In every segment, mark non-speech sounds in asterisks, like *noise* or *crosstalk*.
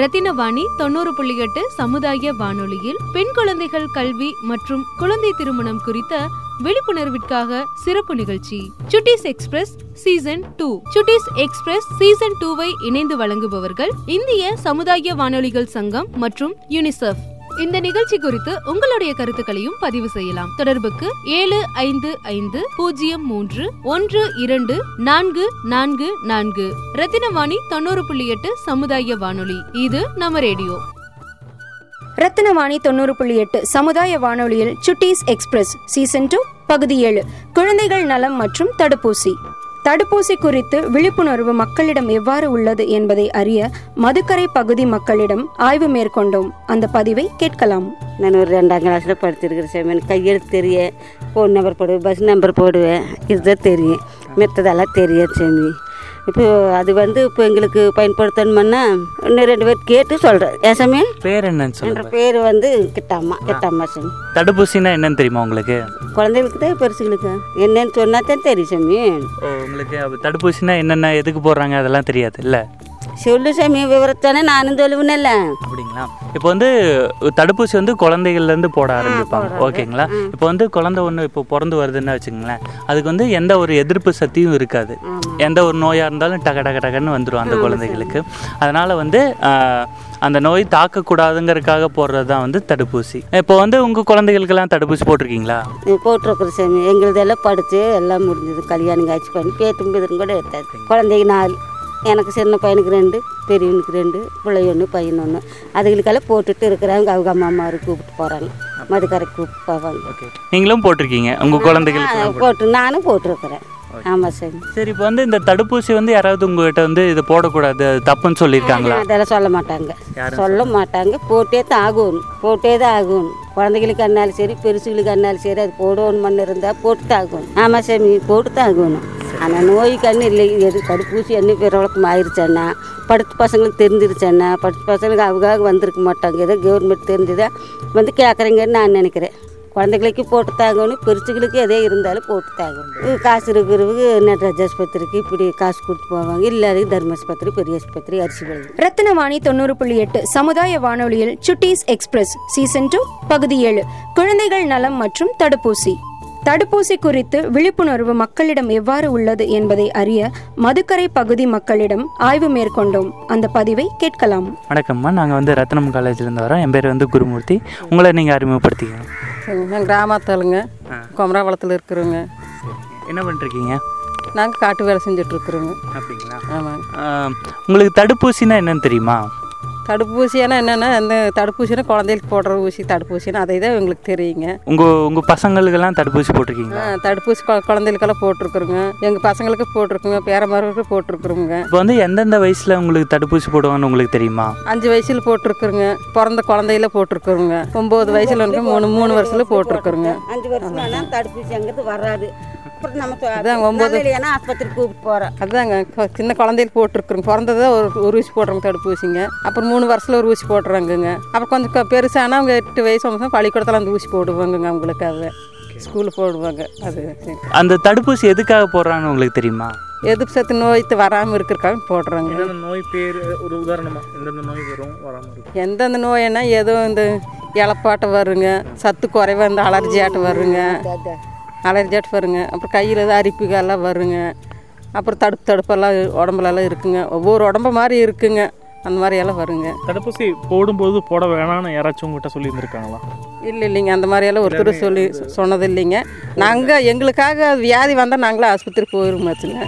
ரத்தினவாணி தொண்ணூறு புள்ளி எட்டு சமுதாய வானொலியில் பெண் குழந்தைகள் கல்வி மற்றும் குழந்தை திருமணம் குறித்த விழிப்புணர்விற்காக சிறப்பு நிகழ்ச்சி. Chutties express season two. Chutties express season டூவை இணைந்து வழங்குபவர்கள் இந்திய சமுதாய வானொலிகள் சங்கம் மற்றும் யுனிசெஃப். இந்த நிகழ்ச்சி குறித்து உங்களுடைய கருத்துக்களையும் பதிவு செய்யலாம். தொடர்புக்கு ஏழு ஐந்து ஐந்து பூஜ்ஜியம் மூன்று ஒன்று இரண்டு நான்கு நான்கு நான்கு. ரத்தினவாணி தொண்ணூறு புள்ளி எட்டு சமுதாய வானொலி. இது நம்ம ரேடியோ. ரத்தினவாணி தொண்ணூறு புள்ளி எட்டு சமுதாய வானொலியில் சுட்டீஸ் எக்ஸ்பிரஸ் சீசன் டூ பகுதி ஏழு. குழந்தைகள் நலம் மற்றும் தடுப்பூசி. தடுப்பூசி குறித்து விழிப்புணர்வு மக்களிடம் எவ்வாறு உள்ளது என்பதை அறிய மதுக்கரை பகுதி மக்களிடம் ஆய்வு மேற்கொண்டோம். அந்த பதிவை கேட்கலாம். நான் ஒரு ரெண்டாம் கிளாஸில் படிச்சிருக்கிறேன் சார் எனக்கு கையெழுத்து தெரிய ஃபோன் நம்பர் போடுவேன் பஸ் நம்பர் போடுவேன். இதுதான் தெரியும். மித்ததெல்லாம் தெரியாது சாமி. இப்போ அது வந்து இப்போ எங்களுக்கு பயன்படுத்தணுமன்னா இன்னும் ரெண்டு பேர் கேட்டு சொல்கிறேன் ஏன் சாமி? பேர் என்னன்னு சொல்லுங்க. பேர் வந்து கிட்டாம்மா கிட்டாம்மா சாமி தடுப்பூசினா என்னன்னு தெரியுமா உங்களுக்கு? குழந்தைகளுக்கு தான் பெருசுகளுக்கு. என்னன்னு சொன்னா தான் தெரியும் சாமி. உங்களுக்கு தடுப்பூசினா என்னென்ன எதுக்கு போடுறாங்க அதெல்லாம் தெரியாது இல்லை? சொல்லு சாமி விவரத்தானே நானும் சொல்லுவேன்ல அப்படிங்களா? இப்போ வந்து தடுப்பூசி வந்து குழந்தைகள்லேருந்து போட ஆரம்பிப்பாங்க. ஓகேங்களா? இப்போ வந்து குழந்தை ஒன்று இப்போ பிறந்து வருதுன்னு வச்சுக்கோங்களேன். அதுக்கு வந்து எந்த ஒரு எதிர்ப்பு சக்தியும் இருக்காது. எந்த ஒரு நோயாக இருந்தாலும் டக டக டகன்னு வந்துடும் அந்த குழந்தைகளுக்கு. அதனால் வந்து அந்த நோய் தாக்கக்கூடாதுங்கிறதுக்காக போடுறது தான் வந்து தடுப்பூசி. இப்போ வந்து உங்கள் குழந்தைகளுக்கெல்லாம் தடுப்பூசி போட்டிருக்கீங்களா? போட்டிருக்குறோம் சாமி. எங்களுதெல்லாம் படித்து எல்லாம் முடிஞ்சது. கல்யாணம் காய்ச்சி பண்ணி பேத்தும் பேதரும் கூட எடுத்தாச்சு. குழந்தைக்கு நாலு. எனக்கு சின்ன பையனுக்கு ரெண்டு பெரியவனுக்கு ரெண்டு பிள்ளை ஒன்று பையன் ஒன்று அதுகளுக்கெல்லாம் போட்டுட்டு இருக்கிறாங்க அவங்க அம்மா அம்மாரு கூப்பிட்டு போகிறாங்க மதுக்கரைக்கு கூப்பிட்டு போவாங்க. நீங்களும் போட்டிருக்கீங்க? உங்கள் குழந்தைகளுக்கு ஆ, போட்டு நானும் போட்டிருக்கிறேன். ஆமாம் சாமி சரி. இப்போ வந்து இந்த தடுப்பூசி வந்து யாராவது உங்ககிட்ட வந்து இது போடக்கூடாது அது தப்புன்னு சொல்லியிருக்காங்களா? அதெல்லாம் சொல்ல மாட்டாங்க. சொல்ல மாட்டாங்க. போட்டே தான் ஆகணும். போட்டே தான் ஆகணும். குழந்தைகளுக்கு அண்ணாலும் சரி பெருசுகளுக்கு அண்ணாலும் சரி அது போடணும்னு இருந்தால் போட்டு தான் ஆகணும். ஆமாம் சாமி போட்டு தான் ஆகணும். ஆனால் நோய் கண்ணு இல்லை. எது தடுப்பூசி என்ன பிறவழக்கம் ஆயிடுச்சேன்னா படித்த பசங்களுக்கு தெரிஞ்சிருச்சேன்னா படித்த பசங்களுக்கு அவங்க வந்திருக்க மாட்டாங்க. ஏதோ கவர்மெண்ட் தெரிஞ்சுதா வந்து கேட்குறீங்கன்னு நான் நினைக்கிறேன். குழந்தைகளுக்கு போட்டு தாங்கணும் பெருசுகளுக்கு எதே இருந்தாலும் போட்டு தாங்கணும். காசு இருக்கிறவங்க நடராஜ் ஆஸ்பத்திரிக்கு இப்படி காசு கொடுத்து போவாங்க. இல்லாத தர்ம ஆஸ்பத்திரி பெரிய ஆஸ்பத்திரி அரிசி விளையும் ரத்தினவாணி தொண்ணூறு புள்ளி எட்டு சமுதாய வானொலியில் சுட்டீஸ் எக்ஸ்பிரஸ் சீசன் டூ பகுதி ஏழு. குழந்தைகள் நலம் மற்றும் தடுப்பூசி. தடுப்பூசி குறித்து விழிப்புணர்வு மக்களிடம் எவ்வாறு உள்ளது என்பதை அறிய மதுக்கரை பகுதி மக்களிடம் ஆய்வு மேற்கொண்டோம். அந்த பதிவை கேட்கலாம். வணக்கம்மா. நாங்கள் வந்து ரத்னம் காலேஜ்லேருந்து வரோம். என் பேர் வந்து குருமூர்த்தி. உங்களை நீங்கள் அறிமுகப்படுத்திக்கணும். நாங்கள் கிராமத்தாளுங்க குமராவளத்தில் இருக்கிறோங்க என்ன பண்ணிருக்கீங்க? நாங்கள் காட்டு வேலை செஞ்சிட்ருக்குறோங்க அப்படிங்களா? ஆமாங்க. உங்களுக்கு தடுப்பூசினா என்னன்னு தெரியுமா? தடுப்பூசியானா என்னென்னா அந்த தடுப்பூசினா குழந்தைகளுக்கு போடுற ஊசி தடுப்பூசினா அதை தான் எங்களுக்கு தெரியுங்க. உங்கள் உங்கள் பசங்களுக்கெல்லாம் தடுப்பூசி போட்டிருக்கீங்களா? ஆ, தடுப்பூசி குழந்தைகளுக்கெல்லாம் போட்டிருக்குறோங்க. எங்கள் பசங்களுக்கு போட்டிருக்குங்க பேரமரவுக்கு போட்டிருக்குறோங்க. இப்போ வந்து எந்தெந்த வயசில் உங்களுக்கு தடுப்பூசி போடுவாங்கன்னு உங்களுக்கு தெரியுமா? அஞ்சு வயசில் போட்டிருக்குறோங்க. பிறந்த குழந்தையில போட்டிருக்குறோங்க. ஒம்பது வயசில் வந்து மூணு மூணு வருஷத்தில் போட்டிருக்குறோங்க. அஞ்சு வருஷம் ஆனால் தடுப்பூசி அங்கிறது வராது. அப்புறம் நம்ம தொ- அதான் ஒன்பது- நல்ல இல்லையானா ஆஸ்பத்திரி கூப்பிட்டு போகிறோம் அதுதாங்க சின்ன குழந்தையில போட்டிருக்குறோங்க பிறந்ததை ஒரு ஒரு ஊசி போடுறோங்க தடுப்பூசிங்க அப்புறம் மூணு வருஷத்தில் ஒரு ஊசி போட்டுறாங்கங்க. அப்புறம் கொஞ்சம் பெருசானா அவங்க எட்டு வயசு ஒன்பது பள்ளிக்கூடத்தில் அந்த ஊசி போடுவாங்கங்க அவங்களுக்கு அது. ஸ்கூலில் போடுவாங்க அது. அந்த தடுப்பூசி எதுக்காக போடுறாங்கன்னு உங்களுக்கு தெரியுமா? எதிர்ப்பு சத்து நோய் வராமல் இருக்கிறக்காக போடுறாங்க நோய் பேர் ஒரு உதாரணமா எந்தெந்த நோய் வரும் வராமல் இருக்கும்? எந்தெந்த நோய்னா ஏதோ இந்த இலப்பாட்டம் வருங்க சத்து குறைவா இந்த அலர்ஜி ஆட்டம் வருங்க அலர்ஜி ஆட்டம் வருங்க அப்புறம் கையில் ஏதோ அரிப்புகள்லாம் வருங்க. அப்புறம் தடுப்பு தடுப்பெல்லாம் உடம்புலலாம் இருக்குங்க. ஒவ்வொரு உடம்பு மாதிரி இருக்குங்க. அந்த மாதிரி எல்லாம் வருங்க. தடுப்பூசி போடும்போது போட வேணாம்னு யாராச்சும் உங்ககிட்ட சொல்லியிருந்திருக்காங்களா? இல்லை இல்லைங்க. அந்த மாதிரியெல்லாம் ஒருத்தர் சொல்லி சொன்னது இல்லைங்க நாங்கள் எங்களுக்காக வியாதி வந்தால் நாங்களே ஆஸ்பத்திரி போயிருமாச்சுங்க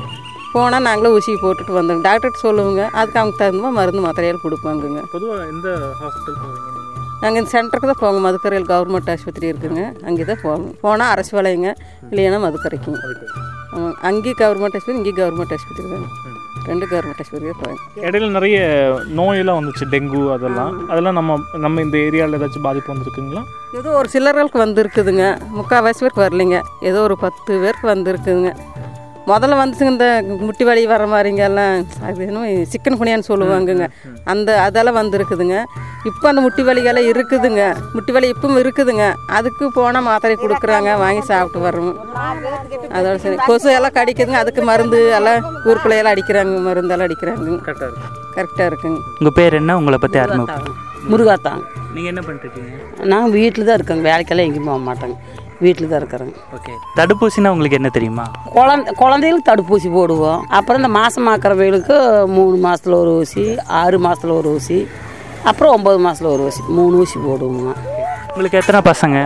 போனால் நாங்களே ஊசி போட்டுட்டு வந்தோங்க டாக்டர்கிட்ட சொல்லுவோங்க. அதுக்கு அவங்க தகுந்த மருந்து மாத்திரையால் கொடுப்பாங்கங்க. பொதுவாக எந்த ஹாஸ்பிட்டல் போவீங்க? நீங்கள் இந்த சென்டருக்கு தான் போங்க மதுக்கரையில் கவர்மெண்ட் ஆஸ்பத்திரி இருக்குங்க. அங்கே தான் போவோம் போனால் அரசு வேலைங்க. இல்லைன்னா மதுக்கரைக்குங்க. அங்கேயும் கவர்மெண்ட் ஆஸ்பத்திரி இங்கேயும் கவர்மெண்ட் ஆஸ்பத்திரி தாங்க ரெண்டு கவர்மெண்ட் ஆஸ்பத்திரி தான் போவேன் இடையில நிறைய நோயெல்லாம் வந்துச்சு. டெங்கு அதெல்லாம். அதெல்லாம் நம்ம நம்ம இந்த ஏரியாவில் ஏதாச்சும் பாதிப்பு வந்திருக்குங்களா? ஏதோ ஒரு சிலர்களுக்கு வந்திருக்குதுங்க. முக்கால்வாசி பேருக்கு வரலைங்க. ஏதோ ஒரு பத்து பேருக்கு வந்திருக்குதுங்க. முதல்ல வந்துச்சுங்க இந்த முட்டி வலி வர மாதிரிங்க எல்லாம் அது என்னமோ சிக்கன் குனியான்னு சொல்லுவாங்கங்க. அந்த அதெல்லாம் வந்துருக்குதுங்க. இப்போ அந்த முட்டி வலிகெல்லாம் இருக்குதுங்க. முட்டி வலி இப்பவும் இருக்குதுங்க. அதுக்கு போனால் மாத்திரை கொடுக்குறாங்க வாங்கி சாப்பிட்டு வர்றோம். அதோட சரி. கொசு எல்லாம் கடிக்குதுங்க. அதுக்கு மருந்து எல்லாம் ஊருக்குள்ளையெல்லாம் அடிக்கிறாங்க மருந்தெல்லாம் அடிக்கிறாங்க. கரெக்டாக இருக்குங்க. உங்கள் பேர் என்ன? உங்களை பற்றி அறிமுகம். முருகாத்தான் நீங்கள் என்ன பண்ணிருக்கீங்க நான் வீட்டில் தான் இருக்கேங்க. வேலைக்கெல்லாம் எங்கேயும் போக மாட்டேங்க. வீட்டில் தான் இருக்கிறேங்க ஓகே. தடுப்பூசினா உங்களுக்கு என்ன தெரியுமா? குழந்த குழந்தைகளுக்கு தடுப்பூசி போடுவோம். அப்புறம் இந்த மாதமாக்குறவங்களுக்கு மூணு மாதத்தில் ஒரு ஊசி ஆறு மாதத்தில் ஒரு ஊசி அப்புறம் ஒம்பது மாதத்தில் ஒரு ஊசி மூணு ஊசி போடுவோங்க உங்களுக்கு எத்தனை பசங்க?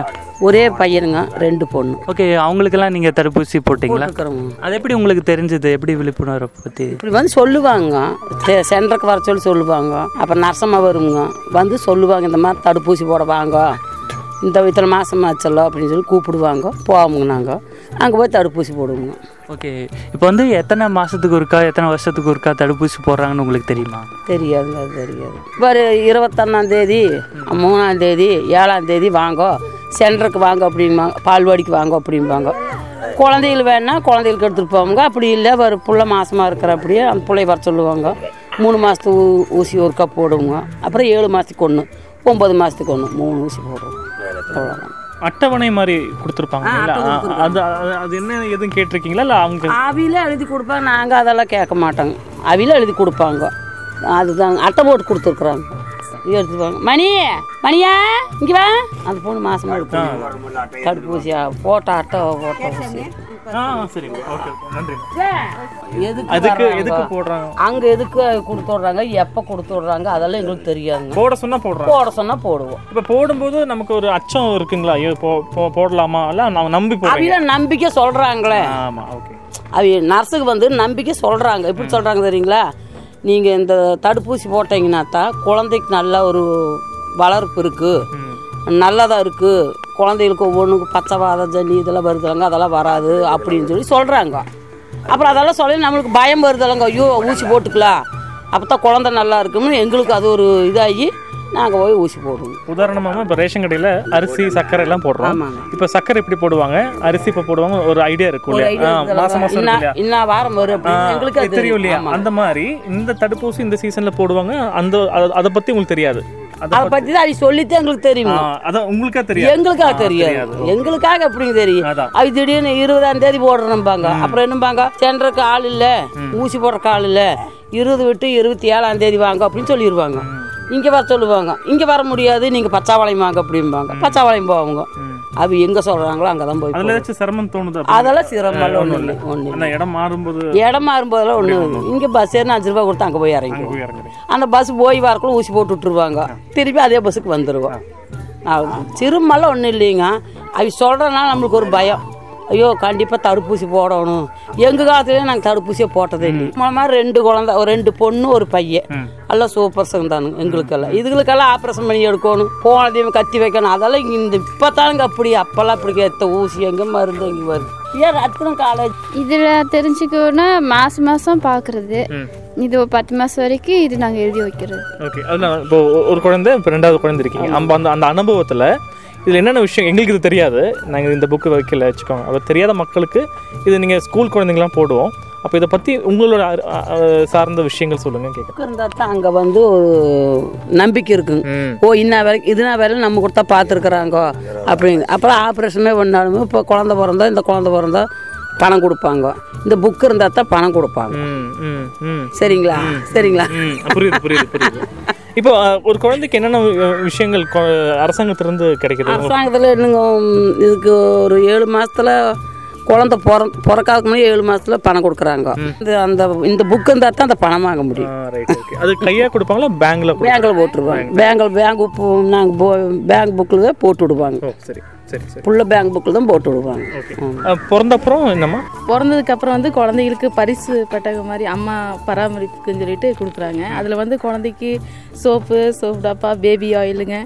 ஒரே பையனுங்க ரெண்டு பொண்ணு. ஓகே அவங்களுக்கெல்லாம் நீங்கள் தடுப்பூசி போட்டிங்களா? அது எப்படி உங்களுக்கு தெரிஞ்சது? எப்படி விழிப்புணர்வை பற்றி இப்படி வந்து சொல்லுவாங்க. சென்டருக்கு வர சொல்லி சொல்லுவாங்க. அப்புறம் நர்சம்மா வருங்க. வந்து சொல்லுவாங்க இந்த மாதிரி தடுப்பூசி போட வாங்க. இந்த இத்தனை மாதம் ஆச்சல்லோ அப்படின்னு சொல்லி கூப்பிடுவாங்க. போவோங்க நாங்கள் அங்கே போய் தடுப்பூசி போடுவோங்க. ஓகே. இப்போ வந்து எத்தனை மாதத்துக்கு ஒருக்கா எத்தனை வருஷத்துக்கு ஒருக்கா தடுப்பூசி போடுறாங்கன்னு உங்களுக்கு தெரியுமா? தெரியாதுங்க அது தெரியாது. ஒரு இருபத்தொன்னாம் தேதி மூணாம் தேதி ஏழாம் தேதி வாங்க. சென்டருக்கு வாங்க அப்படிம்பாங்க பால்வாடிக்கு வாங்க அப்படிம்பாங்க. குழந்தைகள் வேணா குழந்தைகளுக்கு எடுத்துகிட்டு போவாங்க. அப்படி இல்லை ஒரு புள்ள மாசமாக இருக்கிற அப்படியே அந்த பிள்ளைய வர சொல்லுவாங்க. மூணு மாதத்து ஊ- ஊசி ஒருக்கா போடுவோங்க. அப்புறம் ஏழு மாதத்துக்கு ஒன்று ஒம்பது மாதத்துக்கு ஒன்று மூணு ஊசி போடுவோம். அவ்வளோதான் அட்டவணை மாதிரி கொடுத்துருப்பாங்க இல்ல அது அது- என்ன எதுவும் கேட்டிருக்கீங்களா? இல்லை அவங்க அவில எழுதி கொடுப்பாங்க நாங்கள் அதெல்லாம் கேட்க மாட்டோங்க. அவில எழுதி கொடுப்பாங்க. அதுதான் அட்டை போட்டு கொடுத்துருக்குறாங்க. எடுத்துப்பாங்க. மணி மணியா இங்கே வா. அந்த பொண்ணு மாசமாக எடுக்கணும் தடுப்பூசியா போட்ட அட்டை போட்ட ஊசி சரிங்க. ஓகே நன்றி எதுக்கு அதுக்கு? எதுக்கு போடுறாங்க? அங்கே எதுக்கு கொடுத்து விட்றாங்க எப்போ கொடுத்து விட்றாங்க அதெல்லாம் எங்களுக்கு தெரியாதுங்க போட சொன்னா போடுறாங்க. போட சொன்னால் போடுவோம். இப்போ போடும்போது நமக்கு ஒரு அச்சம் இருக்குங்களா? ஐயோ போ போடலாமா? இல்லை நான் நம்பி அவில நம்பிக்கை சொல்கிறாங்களே ஆமா ஓகே. அவ நர்ஸுக்கு வந்து நம்பிக்கை சொல்கிறாங்க எப்படி சொல்கிறாங்க தெரியுங்களா? நீங்கள் இந்த தடுப்பூசி போட்டீங்கன்னா தான் குழந்தைக்கு நல்ல ஒரு வளர்ப்பு இருக்குது நல்லதாக இருக்குது குழந்தைகளுக்கு ஒவ்வொன்றுக்கு பச்சைவாத ஜன்னி இதெல்லாம் வருதுலங்க அதெல்லாம் வராது அப்படின்னு சொல்லி சொல்கிறாங்க அப்புறம் அதெல்லாம் சொல்லி நம்மளுக்கு பயம் வருதுலங்க. ஐயோ ஊசி போட்டுக்கலாம். அப்போ தான் குழந்தை நல்லா இருக்கும்னு எங்களுக்கு அது ஒரு இதாகி நாங்கள் போய் ஊசி போடுவோம். உதாரணமாக இப்போ ரேஷன் கடையில் அரிசி சர்க்கரை எல்லாம் போடுறோம். இப்போ சர்க்கரை எப்படி போடுவாங்க? அரிசி இப்போ போடுவாங்க ஒரு ஐடியா இருக்கும் இல்லையா? மாசம் மாசம் இன்னா- இருக்கு இல்லையா? இன்னா வாரம் வரும் எங்களுக்கு தெரியும் இல்லையா. அந்த மாதிரி இந்த தடுப்பூசி இந்த சீசன்ல போடுவாங்க. அந்த அத- அதை பத்தி உங்களுக்கு தெரியாது. அத பற்றி தான் அது சொல்லித்தான் எங்களுக்கு தெரியும். அதான் உங்களுக்கா தெரியாது. எங்களுக்காக தெரியாது. எங்களுக்காக எப்படிங்க தெரியும். அது திடீர்னு இருபதாம் தேதி போடுறோம்பாங்க அப்புறம் என்னம்பாங்க? சென்டருக்கு ஆள் இல்ல. ஊசி போடுறக்கு ஆள் இல்ல. இருபது விட்டு இருபத்தி ஏழாம் தேதி வாங்க அப்படின்னு சொல்லிடுவாங்க இங்க வர சொல்லுவாங்க. இங்க வர முடியாது நீங்க பச்சாவளையம் வாங்க அப்படிம்பாங்க பச்சாவளையம் போவாங்க. அது எங்க சொல்றாங்களோ அங்கதான் போய் அதுல சிரமம் தோணுது? அதெல்லாம் சிரமம் ஒண்ணு இல்லை அந்த இடம் மாறும்போது இடம் மாறும்போதெல்லாம் ஒண்ணு இங்க பஸ் ஏறினா அஞ்சு ரூபாய் கொடுத்து அங்க போய் இறங்கி அந்த பஸ் போய் வரக்குள்ள ஊசி போட்டு விட்டுருவாங்க. திருப்பி அதே பஸ்ஸுக்கு வந்துடுவோம் சிறுமெல்லாம் ஒன்றும் இல்லைங்க. அவ சொல்கிறனால நம்மளுக்கு ஒரு பயம். ஐயோ கண்டிப்பாக தடுப்பூசி போடணும். எங்கள் காலத்துலேயே நாங்கள் தடுப்பூசியே போட்டதே இல்லை. மாதிரி ரெண்டு குழந்தை ஒரு ரெண்டு பொண்ணு ஒரு பையன். எல்லாம் சூப்பர் தானுங்க எங்களுக்கெல்லாம். இதுகளுக்கெல்லாம் ஆப்ரேஷன் பண்ணி எடுக்கணும். போனதையும் கத்தி வைக்கணும். அதெல்லாம் இந்த இப்போ தானுங்க அப்படி அப்போல்லாம் அப்படி எத்த ஊசி எங்கே மருந்து எங்கே வருது ஏன் ரத்தனம் காலேஜ்? இதில் தெரிஞ்சுக்கணும்னா மாதம் மாதம் பார்க்குறது. இது ஒரு பத்து மாதம் வரைக்கும் இது நாங்கள் எழுதி வைக்கிறது. ஓகே அதில் இப்போ ஒரு குழந்தை இப்போ ரெண்டாவது குழந்தை இருக்கீங்க. நம்ம அந்த அந்த அனுபவத்தில் இதில் என்னென்ன விஷயம் எங்களுக்கு இது தெரியாது. நாங்கள் இந்த புக்கு வைக்கல வச்சுக்கோங்க. அது தெரியாத மக்களுக்கு இது நீங்கள் ஸ்கூல் குழந்தைங்களாம் போடுவோம். அப்போ இதை பற்றி உங்களோட சார்ந்த விஷயங்கள் சொல்லுங்கள் கேட்க இருந்தால் தான் அங்கே வந்து ஒரு நம்பிக்கை இருக்குங்க. ஓ இன்ன வரைக்கும் இதுனா வரையும் நம்ம கொடுத்தா பார்த்துருக்குறாங்க அப்படிங்க அப்புறம் ஆப்ரேஷனே பண்ணாலுமே இப்போ குழந்த பிறந்தா இந்த குழந்த பிறந்தா பணம் கொடுப்பாங்க. இந்த புக் இருந்தால் தான் பணம் கொடுப்பாங்க. சரிங்களா? சரிங்களா? புரியுது புரியுது புரியுது. இப்போ ஒரு குழந்தைக்கு என்னென்ன விஷயங்கள் அரசாங்கத்திலிருந்து கிடைக்குது? அரசாங்கத்தில் என்னங்க ம், இதுக்கு ஒரு ஏழு மாசத்துல குழந்த பிற பிறக்காதுக்கு முன்னாடி ஏழு மாசத்துல பணம் கொடுக்குறாங்க. இந்த அந்த இந்த புக் இருந்தால் தான் அந்த பணம் வாங்க முடியும். அது கையாக கொடுப்பாங்களா பேங்க்ல பேங்கில் போட்டுருவாங்க. பேங்கில் பேங்க் நாங்கள் பேங்க் புக்கில் தான் போட்டு விடுவாங்க. சரி. சரி சரி. புள்ள பேங்க் புக்கில் தான் போட்டு விடுவாங்க. பிறந்தப்புறம் என்னம்மா? பிறந்ததுக்கு அப்புறம் வந்து குழந்தைகளுக்கு பரிசு பெட்டகம் மாதிரி அம்மா பராமரிப்புக்குன்னு சொல்லிட்டு கொடுக்குறாங்க. அதில் வந்து குழந்தைக்கு சோப்பு சோப்பு டப்பா பேபி ஆயிலுங்க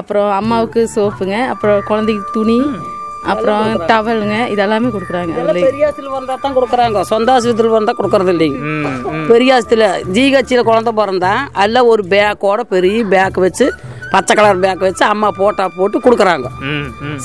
அப்புறம் அம்மாவுக்கு சோப்புங்க அப்புறம் குழந்தைக்கு துணி அப்புறம் டவலுங்க இதெல்லாமே கொடுக்குறாங்க அதில் பெரிய ஆஸ்பத்திரியில் வந்தால் தான் கொடுக்குறாங்க. சொந்த ஆஸ்பத்திரியில் வந்தால் கொடுக்குறது இல்லைங்க. பெரிய ஆஸ்பத்திரியில் ஜிஹெச்சில் குழந்த பிறந்தா எல்லாம் ஒரு பேக்கோட பெரிய பேக் வச்சு பச்சை கலர் பேக் வச்சு அம்மா போட்டா போட்டு கொடுக்குறாங்க.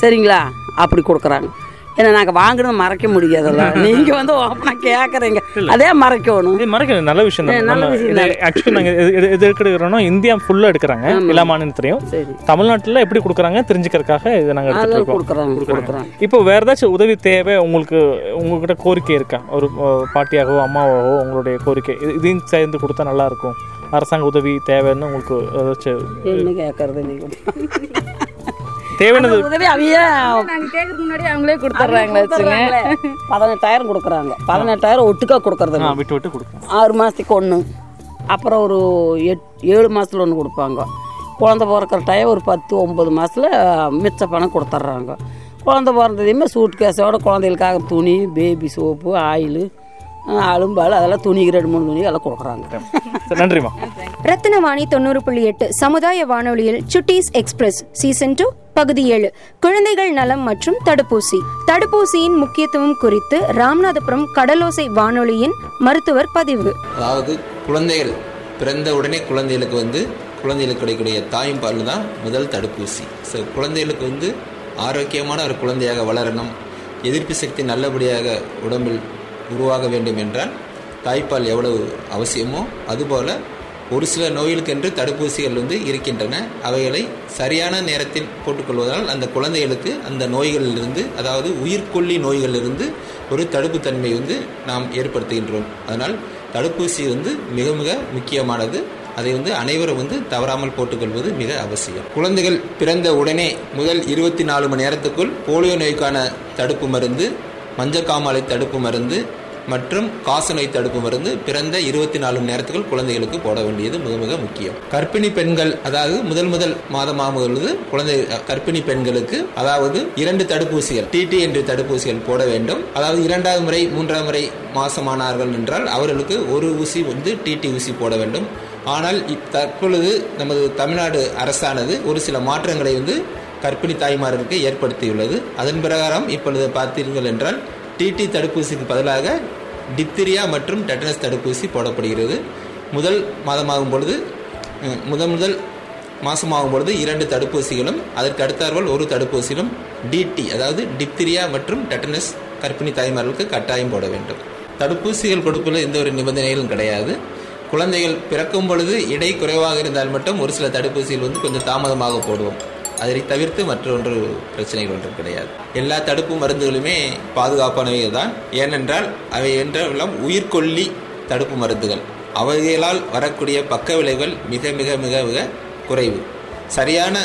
சரிங்களா? அப்படி கொடுக்குறாங்க. ஏன்னா நாங்கள் வாங்கினது மறைக்க முடியாதுல்ல. *laughs* நீங்கள் வந்து ஓப்பனாக கேட்குறீங்க அதே மறைக்கணும். இது மறைக்க நல்ல விஷயம் தான். நல்ல விஷயம். ஆக்சுவலி நாங்கள் எது எது- எது எடுக்கிறோம்னா இந்தியா ஃபுல்லாக எடுக்கிறாங்க. எல்லா மாநிலத்திலையும். தமிழ்நாட்டில் எப்படி கொடுக்குறாங்க தெரிஞ்சுக்கிறதுக்காக இதை நாங்கள் இருக்கோம். கொடுக்குறாங்க கொடுக்குறாங்க. இப்போ வேற ஏதாச்சும் உதவி தேவை உங்களுக்கு உங்ககிட்ட கோரிக்கை இருக்கா? ஒரு பாட்டியாகவோ அம்மாவாகவோ உங்களுடைய கோரிக்கை. இது- இதையும் சேர்ந்து கொடுத்தா நல்லா இருக்கும். அரசாங்க உதவி தேவைன்னு உங்களுக்கு ஏதாச்சும் என்ன கேட்கறது நீங்கள் தேவையானது? உதவி முன்னாடி அவங்களே கொடுத்துட்றாங்களே வச்சுங்க. பதினெட்டாயிரம் கொடுக்குறாங்க. பதினெட்டாயிரம் ஒட்டுக்கா கொடுக்கறது விட்டு விட்டு கொடுக்கும். ஆறு மாதத்துக்கு ஒன்று அப்புறம் ஒரு எட் ஏழு மாதத்துல ஒன்று கொடுப்பாங்க. குழந்த பிறக்கிற டைம் ஒரு பத்து ஒம்பது மாதத்தில் மிச்ச பணம் கொடுத்துட்றாங்க. குழந்த பிறந்ததையுமே சூட் கேஸோட குழந்தைகளுக்காக துணி பேபி சோப்பு ஆயில் அலும்பால் அதெல்லாம் துணிக்கு ரெண்டு மூணு துணி எல்லாம் கொடுக்குறாங்க. சரி, நன்றிம்மா. ரத்தினவாணி தொண்ணூறு புள்ளி எட்டு சமுதாய வானொலியில் சுட்டீஸ் எக்ஸ்பிரஸ் சீசன் டூ பகுதி ஏழு. குழந்தைகள் நலம் மற்றும் தடுப்பூசி. தடுப்பூசியின் முக்கியத்துவம் குறித்து ராமநாதபுரம் கடலோசை வானொலியின் மருத்துவர் பதிவு. அதாவது குழந்தைகள் பிறந்த உடனே குழந்தைகளுக்கு வந்து குழந்தைகளுக்கு கிடைக்கக்கூடிய தாய்ப்பால் தான் முதல் தடுப்பூசி. ஸோ குழந்தைகளுக்கு வந்து ஆரோக்கியமான ஒரு குழந்தையாக வளரணும். எதிர்ப்பு சக்தி நல்லபடியாக உடம்பில் உருவாக வேண்டும் என்றால் தாய்ப்பால் எவ்வளவு அவசியமோ அதுபோல் ஒரு சில நோய்களுக்கென்று தடுப்பூசிகள் வந்து இருக்கின்றன. அவைகளை சரியான நேரத்தில் போட்டுக்கொள்வதால் அந்த குழந்தைகளுக்கு அந்த நோய்களிலிருந்து அதாவது உயிர்கொல்லி நோய்களிலிருந்து ஒரு தடுப்பு தன்மை வந்து நாம் ஏற்படுத்துகின்றோம். அதனால் தடுப்பூசி வந்து மிக மிக முக்கியமானது. அதை வந்து அனைவரும் வந்து தவறாமல் போட்டுக்கொள்வது மிக அவசியம். குழந்தைகள் பிறந்த உடனே முதல் இருபத்தி நாலு மணி நேரத்துக்குள் போலியோ நோய்க்கான தடுப்பு மருந்து மஞ்சக்காமாலை தடுப்பு மருந்து மற்றும் காசநோய் தடுப்பு மருந்து பிறந்த இருபத்தி நாலு மணி நேரத்துக்குள் குழந்தைகளுக்கு போட வேண்டியது மிக மிக முக்கியம். கர்ப்பிணி பெண்கள் அதாவது முதல் முதல் மாதமாக பொழுது குழந்தை கர்ப்பிணி பெண்களுக்கு அதாவது இரண்டு தடுப்பூசிகள் டிடி என்று தடுப்பூசிகள் போட வேண்டும். அதாவது இரண்டாவது முறை மூன்றாம் முறை மாசமானார்கள் என்றால் அவர்களுக்கு ஒரு ஊசி வந்து டிடி ஊசி போட வேண்டும். ஆனால் தற்பொழுது நமது தமிழ்நாடு அரசானது ஒரு சில மாற்றங்களை வந்து கர்ப்பிணி தாய்மார்களுக்கு ஏற்படுத்தியுள்ளது. அதன் பிரகாரம் இப்பொழுது பார்த்தீர்கள் என்றால் டிடி தடுப்பூசிக்கு பதிலாக டித்திரியா மற்றும் டெட்டனஸ் தடுப்பூசி போடப்படுகிறது. முதல் மாதமாகும் பொழுது முதல் முதல் மாதமாகும் பொழுது இரண்டு தடுப்பூசிகளும் அதற்கு அடுத்தார்கள் ஒரு தடுப்பூசியிலும் டிடி அதாவது டிப்திரியா மற்றும் டெட்டனஸ் கர்ப்பிணி தாய்மார்களுக்கு கட்டாயம் போட வேண்டும். தடுப்பூசிகள் கொடுப்பதில் எந்த ஒரு நிபந்தனைகளும் கிடையாது. குழந்தைகள் பிறக்கும் பொழுது இடை குறைவாக இருந்தால் மட்டும் ஒரு சில தடுப்பூசிகள் வந்து கொஞ்சம் தாமதமாக போடுவோம். அதை தவிர்த்து மற்றொன்று பிரச்சனைகள் ஒன்றும் கிடையாது. எல்லா தடுப்பு மருந்துகளுமே பாதுகாப்பானவை தான் ஏனென்றால் அவை என்றெல்லாம் உயிர்கொல்லி தடுப்பு மருந்துகள். அவைகளால் வரக்கூடிய பக்க விளைவுகள் மிக மிக மிக மிக குறைவு. சரியான